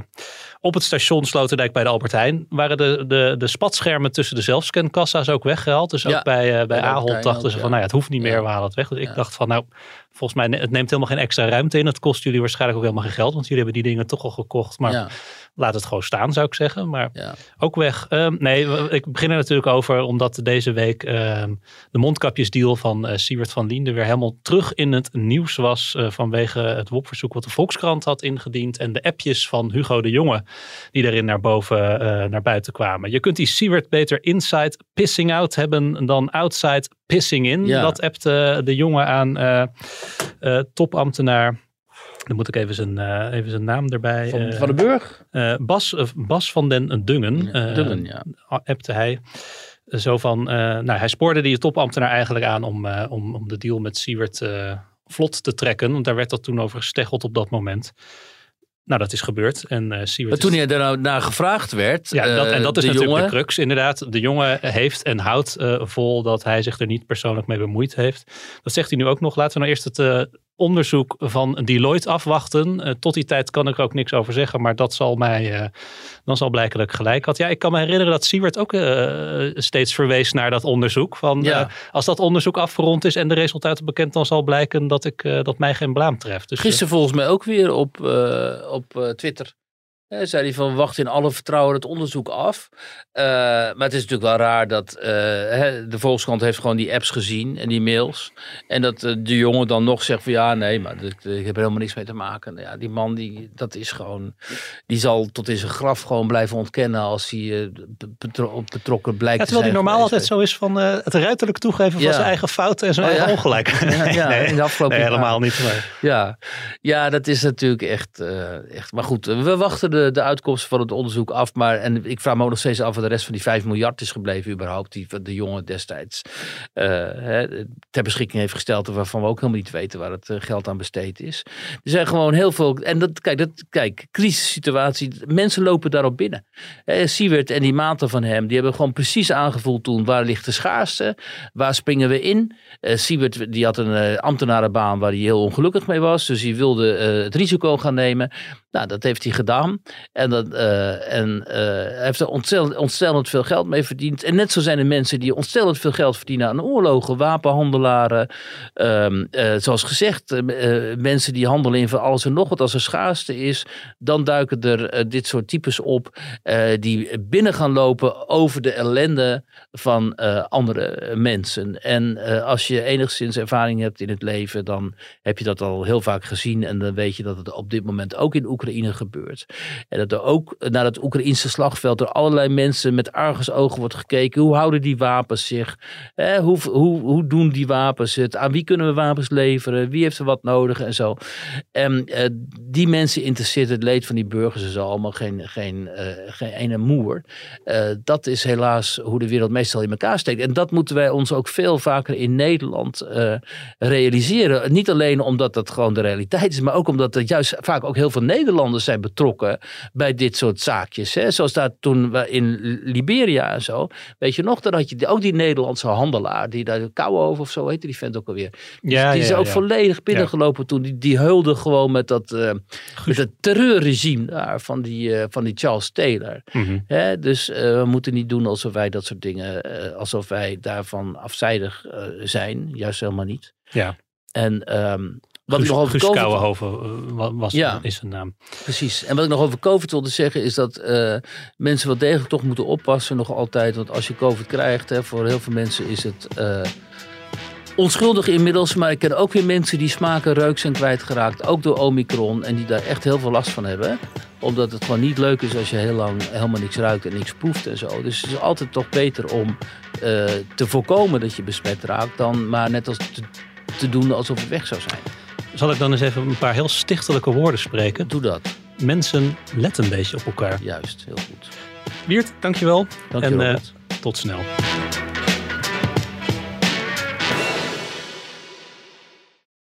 Speaker 3: op het station Sloterdijk bij de Albert Heijn. Waren de, de, de spatschermen tussen de zelfscankassa's ook weggehaald. Dus ook
Speaker 2: Ja,
Speaker 3: bij, eh, bij Ahold dachten ze van, nou ja, het hoeft niet meer, we halen het weg. Dus ik dacht van, nou, volgens mij, het neemt helemaal geen extra ruimte in. Het kost jullie waarschijnlijk ook helemaal geen geld, want jullie hebben die dingen toch al gekocht. Maar laat het gewoon staan, zou ik zeggen. Maar
Speaker 2: ja.
Speaker 3: ook weg. Ehm, nee, ik begin er natuurlijk over omdat deze week ehm, de mondkapjesdeal van Siewert van Liende weer helemaal terug in het nieuws was eh, vanwege het WOP-verzoek wat de Volkskrant had ingediend en de appjes van Hugo de Jonge die daarin naar boven, eh, naar buiten kwamen. Je kunt die Siewert beter inside pissing out hebben dan outside pissing in.
Speaker 2: Ja.
Speaker 3: Dat appte de Jonge aan topambtenaar. Dan moet ik even zijn, eh, even zijn naam erbij.
Speaker 2: Van,
Speaker 3: eh,
Speaker 2: van de Burg?
Speaker 3: eh, Bas, Bas van den Dungen, eh,
Speaker 2: Dungen, ja.
Speaker 3: appte hij. Zo van, nou, hij spoorde die topambtenaar eigenlijk aan om, om, om de deal met Siewert vlot te trekken. Want daar werd dat toen over gesteggeld op dat moment. Nou, dat is gebeurd. En Siewert
Speaker 2: Maar toen hij daar nou naar gevraagd werd,
Speaker 3: ja, dat, en dat is natuurlijk
Speaker 2: jongen,
Speaker 3: de crux. Inderdaad, de jongen heeft en houdt vol dat hij zich er niet persoonlijk mee bemoeid heeft. Dat zegt hij nu ook nog. Laten we nou eerst het onderzoek van Deloitte afwachten. Eh, tot die tijd kan ik er ook niks over zeggen, maar dat zal mij, eh, dan zal blijken dat ik gelijk had. Ja, ik kan me herinneren dat Siewert ook eh, steeds verwees naar dat onderzoek. Van,
Speaker 2: Ja.
Speaker 3: als dat onderzoek afgerond is en de resultaten bekend, dan zal blijken dat, ik, dat mij geen blaam treft. Dus,
Speaker 2: Gisteren volgens mij ook weer op, op Twitter. Eh, zei hij van wacht in alle vertrouwen het onderzoek af. Eh, maar het is natuurlijk wel raar dat eh, de Volkskrant heeft gewoon die apps gezien en die mails. En dat de jongen dan nog zegt van ja nee, maar ik, ik heb er helemaal niks mee te maken. Nou Ja, die man die, dat is gewoon, die zal tot in zijn graf gewoon blijven ontkennen als hij betro- betrokken blijkt
Speaker 3: Ja,
Speaker 2: te
Speaker 3: terwijl hij normaal altijd zo is van het ruiterlijk toegeven van
Speaker 2: Ja.
Speaker 3: zijn eigen fouten en zijn
Speaker 2: Oh,
Speaker 3: eigen
Speaker 2: ja.
Speaker 3: ongelijk. [laughs]
Speaker 2: Ja, ja, in de afgelopen
Speaker 3: nee,
Speaker 2: jaren.
Speaker 3: helemaal niet. Maar.
Speaker 2: Ja, ja dat is natuurlijk echt, echt. Maar goed, we wachten de, de uitkomsten van het onderzoek af. Maar, en ik vraag me ook nog steeds af waar de rest van die 5 miljard is gebleven überhaupt. Die de jongen destijds eh, ter beschikking heeft gesteld. Waarvan we ook helemaal niet weten waar het eh, geld aan besteed is. Er zijn gewoon heel veel. En dat, kijk, dat, kijk crisissituatie. Mensen lopen daarop binnen. Siewert en die maten van hem. Die hebben gewoon precies aangevoeld toen. Waar ligt de schaarste? Waar springen we in? Siewert die had een ambtenarenbaan waar hij heel ongelukkig mee was. Dus hij wilde het risico gaan nemen. Nou, dat heeft hij gedaan. En, dat, eh, en eh, heeft er ontzettend, ontzettend veel geld mee verdiend. En net zo zijn er mensen die ontzettend veel geld verdienen aan oorlogen. Wapenhandelaren. ehm, eh, zoals gezegd, mensen die handelen in van alles en nog wat. Als er schaarste is, dan duiken er dit soort types op. die binnen gaan lopen over de ellende van andere mensen. En als je enigszins ervaring hebt in het leven, dan heb je dat al heel vaak gezien. En dan weet je dat het op dit moment ook in Oekraïne gebeurt. En dat er ook naar het Oekraïnse slagveld door allerlei mensen met argusogen wordt gekeken. Hoe houden die wapens zich? Hoe, hoe, hoe doen die wapens het? Aan wie kunnen we wapens leveren? Wie heeft er wat nodig en zo? En eh, die mensen interesseert het leed van die burgers is allemaal geen, geen, eh, geen ene moer. Eh, dat is helaas hoe de wereld meestal in elkaar steekt. En dat moeten wij ons ook veel vaker in Nederland eh, realiseren. Niet alleen omdat dat gewoon de realiteit is, maar ook omdat er juist vaak ook heel veel Nederlanders zijn betrokken bij dit soort zaakjes. Hè? Zoals daar toen we in Liberia en zo. Weet je nog, dan had je ook die Nederlandse handelaar, die daar Kouwenhoven of zo heette die vent ook alweer. Die,
Speaker 3: Ja,
Speaker 2: die is
Speaker 3: ja,
Speaker 2: ook
Speaker 3: ja.
Speaker 2: volledig binnengelopen toen. Die, die heulde gewoon met dat, eh, met het terreurregime daar van die, eh, van die Charles Taylor.
Speaker 3: Mhm.
Speaker 2: Hè, dus eh, we moeten niet doen alsof wij dat soort dingen, alsof wij daarvan afzijdig zijn. Juist helemaal niet.
Speaker 3: Ja.
Speaker 2: En ehm, wat ik
Speaker 3: Guus,
Speaker 2: nog over
Speaker 3: Guus
Speaker 2: COVID,
Speaker 3: Kouwenhoven eh, wa- was,
Speaker 2: Ja.
Speaker 3: is zijn naam.
Speaker 2: precies. En wat ik nog over COVID wilde zeggen is dat eh, mensen wel degelijk toch moeten oppassen nog altijd. Want als je COVID krijgt, hè, voor heel veel mensen is het eh, onschuldig inmiddels. Maar ik ken ook weer mensen die smaken, reuk zijn kwijtgeraakt. Ook door Omicron. En die daar echt heel veel last van hebben. Omdat het gewoon niet leuk is als je heel lang helemaal niks ruikt en niks proeft en zo. Dus het is altijd toch beter om te voorkomen dat je besmet raakt. Dan maar net als te, te doen alsof het weg zou zijn.
Speaker 3: Zal ik dan eens even een paar heel stichtelijke woorden spreken?
Speaker 2: Doe dat.
Speaker 3: Mensen, let een beetje op elkaar.
Speaker 2: Juist, heel goed.
Speaker 3: Wiert, dankjewel.
Speaker 2: Dank je
Speaker 3: en eh, tot snel.